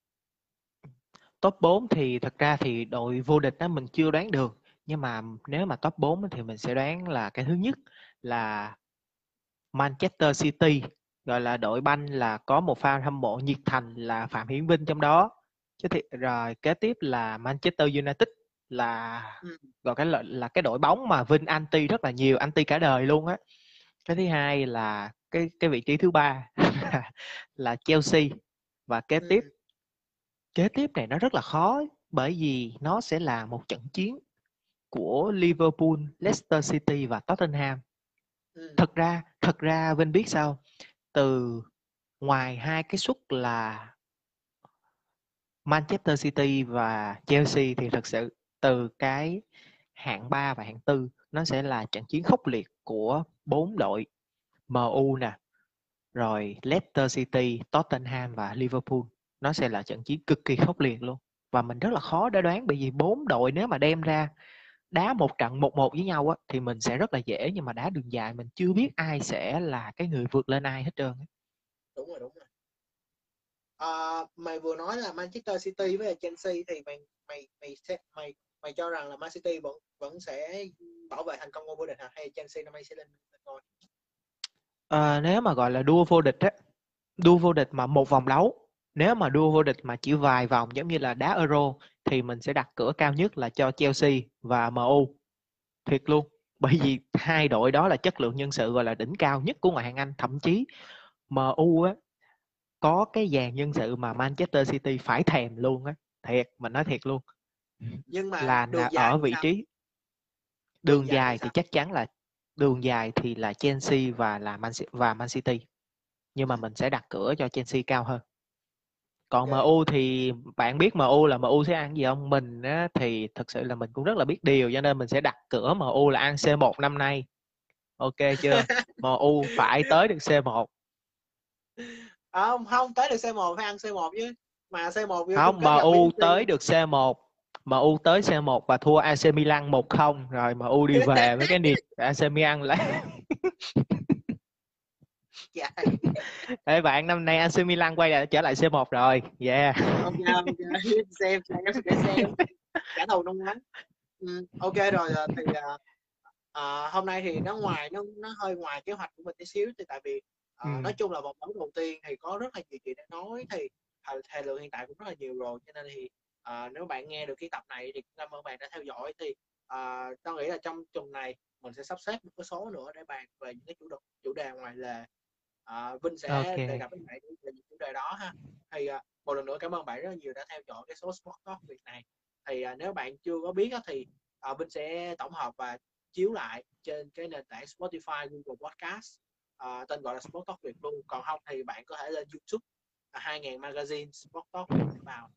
Top 4 thì thật ra thì đội vô địch đó mình chưa đoán được. Nhưng mà nếu mà top 4 thì mình sẽ đoán là cái thứ nhất là Manchester City gọi là đội banh là có một fan hâm mộ nhiệt thành là Phạm Hiển Vinh trong đó. Chứ thì rồi kế tiếp là Manchester United là Ừ. gọi cái là, là cái đội bóng mà Vinh anti rất là nhiều anti cả đời luôn á. Cái thứ hai là cái cái vị trí thứ ba là Chelsea và kế tiếp Ừ. kế tiếp này nó rất là khó bởi vì nó sẽ là một trận chiến của Liverpool, Leicester City và Tottenham. Ừ. Thật ra, thật ra Vinh biết sao? Từ ngoài hai cái suất là Manchester City và Chelsea thì thật sự từ cái hạng 3 và hạng 4 nó sẽ là trận chiến khốc liệt của bốn đội MU nè, rồi Leicester City, Tottenham và Liverpool. Nó sẽ là trận chiến cực kỳ khốc liệt luôn. Và mình rất là khó để đoán bởi vì bốn đội nếu mà đem ra đá một trận một một với nhau á thì mình sẽ rất là dễ nhưng mà đá đường dài mình chưa biết ai sẽ là cái người vượt lên ai hết trơn đúng rồi đúng rồi à, mày vừa nói là Manchester City với Chelsea thì mày mày mày sẽ mày mày cho rằng là Man City vẫn vẫn sẽ bảo vệ thành công ngôi vô địch hả hay Chelsea năm nay sẽ lên ngôi Ờ, nếu mà gọi là đua vô địch á đua vô địch mà một vòng đấu nếu mà đua vô địch mà chỉ vài vòng giống như là đá Euro thì mình sẽ đặt cửa cao nhất là cho Chelsea và MU thiệt luôn bởi vì hai đội đó là chất lượng nhân sự gọi là đỉnh cao nhất của ngoại hạng Anh thậm chí MU á có cái dàn nhân sự mà Manchester City phải thèm luôn á thiệt mình nói thiệt luôn nhưng mà là đường là dài ở thì vị sao? trí Đường đường dài thì dài thì sao? chắc chắn là đường dài thì là Chelsea và là Man và Man City. Nhưng mà mình sẽ đặt cửa cho Chelsea cao hơn. Còn Ok. MU thì bạn biết MU là MU sẽ ăn gì không? Mình á, thì thực sự là mình cũng rất là biết điều cho nên mình sẽ đặt cửa MU là ăn C1 năm nay. Ok chưa? MU phải tới được C1 À, không không tới được C1 phải ăn C1 chứ. Mà C1 vô không MU tới được C1 MU tới C1 và thua AC Milan 1-0 rồi MU đi về với cái niềm AC Milan lại. Dạ. Ê bạn năm nay AC Milan quay lại trở lại C1 rồi. Yeah. Ok ok xem xem để xem. Trả thù nung bánh ừ, ok rồi à, thì à, à, hôm nay thì nó ngoài nó nó hơi ngoài kế hoạch của mình tí xíu. Thì tại vì à, Ừ. nói chung là vòng đấu đầu tiên thì có rất là nhiều chuyện để nói. Thì thời, thời lượng hiện tại cũng rất là nhiều rồi cho nên thì à, nếu bạn nghe được cái tập này thì cảm ơn bạn đã theo dõi thì à, tôi nghĩ là trong tuần này mình sẽ sắp xếp một cái số nữa để bàn về những cái chủ đề chủ đề ngoài lề. À, Vinh sẽ Ok. đề cập với bạn về những chủ đề đó ha. Thì à, một lần nữa cảm ơn bạn rất là nhiều đã theo dõi cái số Sport Talk Việt này. Thì à, nếu bạn chưa có biết á, thì à, Vinh sẽ tổng hợp và chiếu lại trên cái nền tảng Spotify, Google Podcast. À, tên gọi là Sport Talk Việt luôn. Còn không thì bạn có thể lên YouTube à, 2000 Magazine Sport Talk Việt vào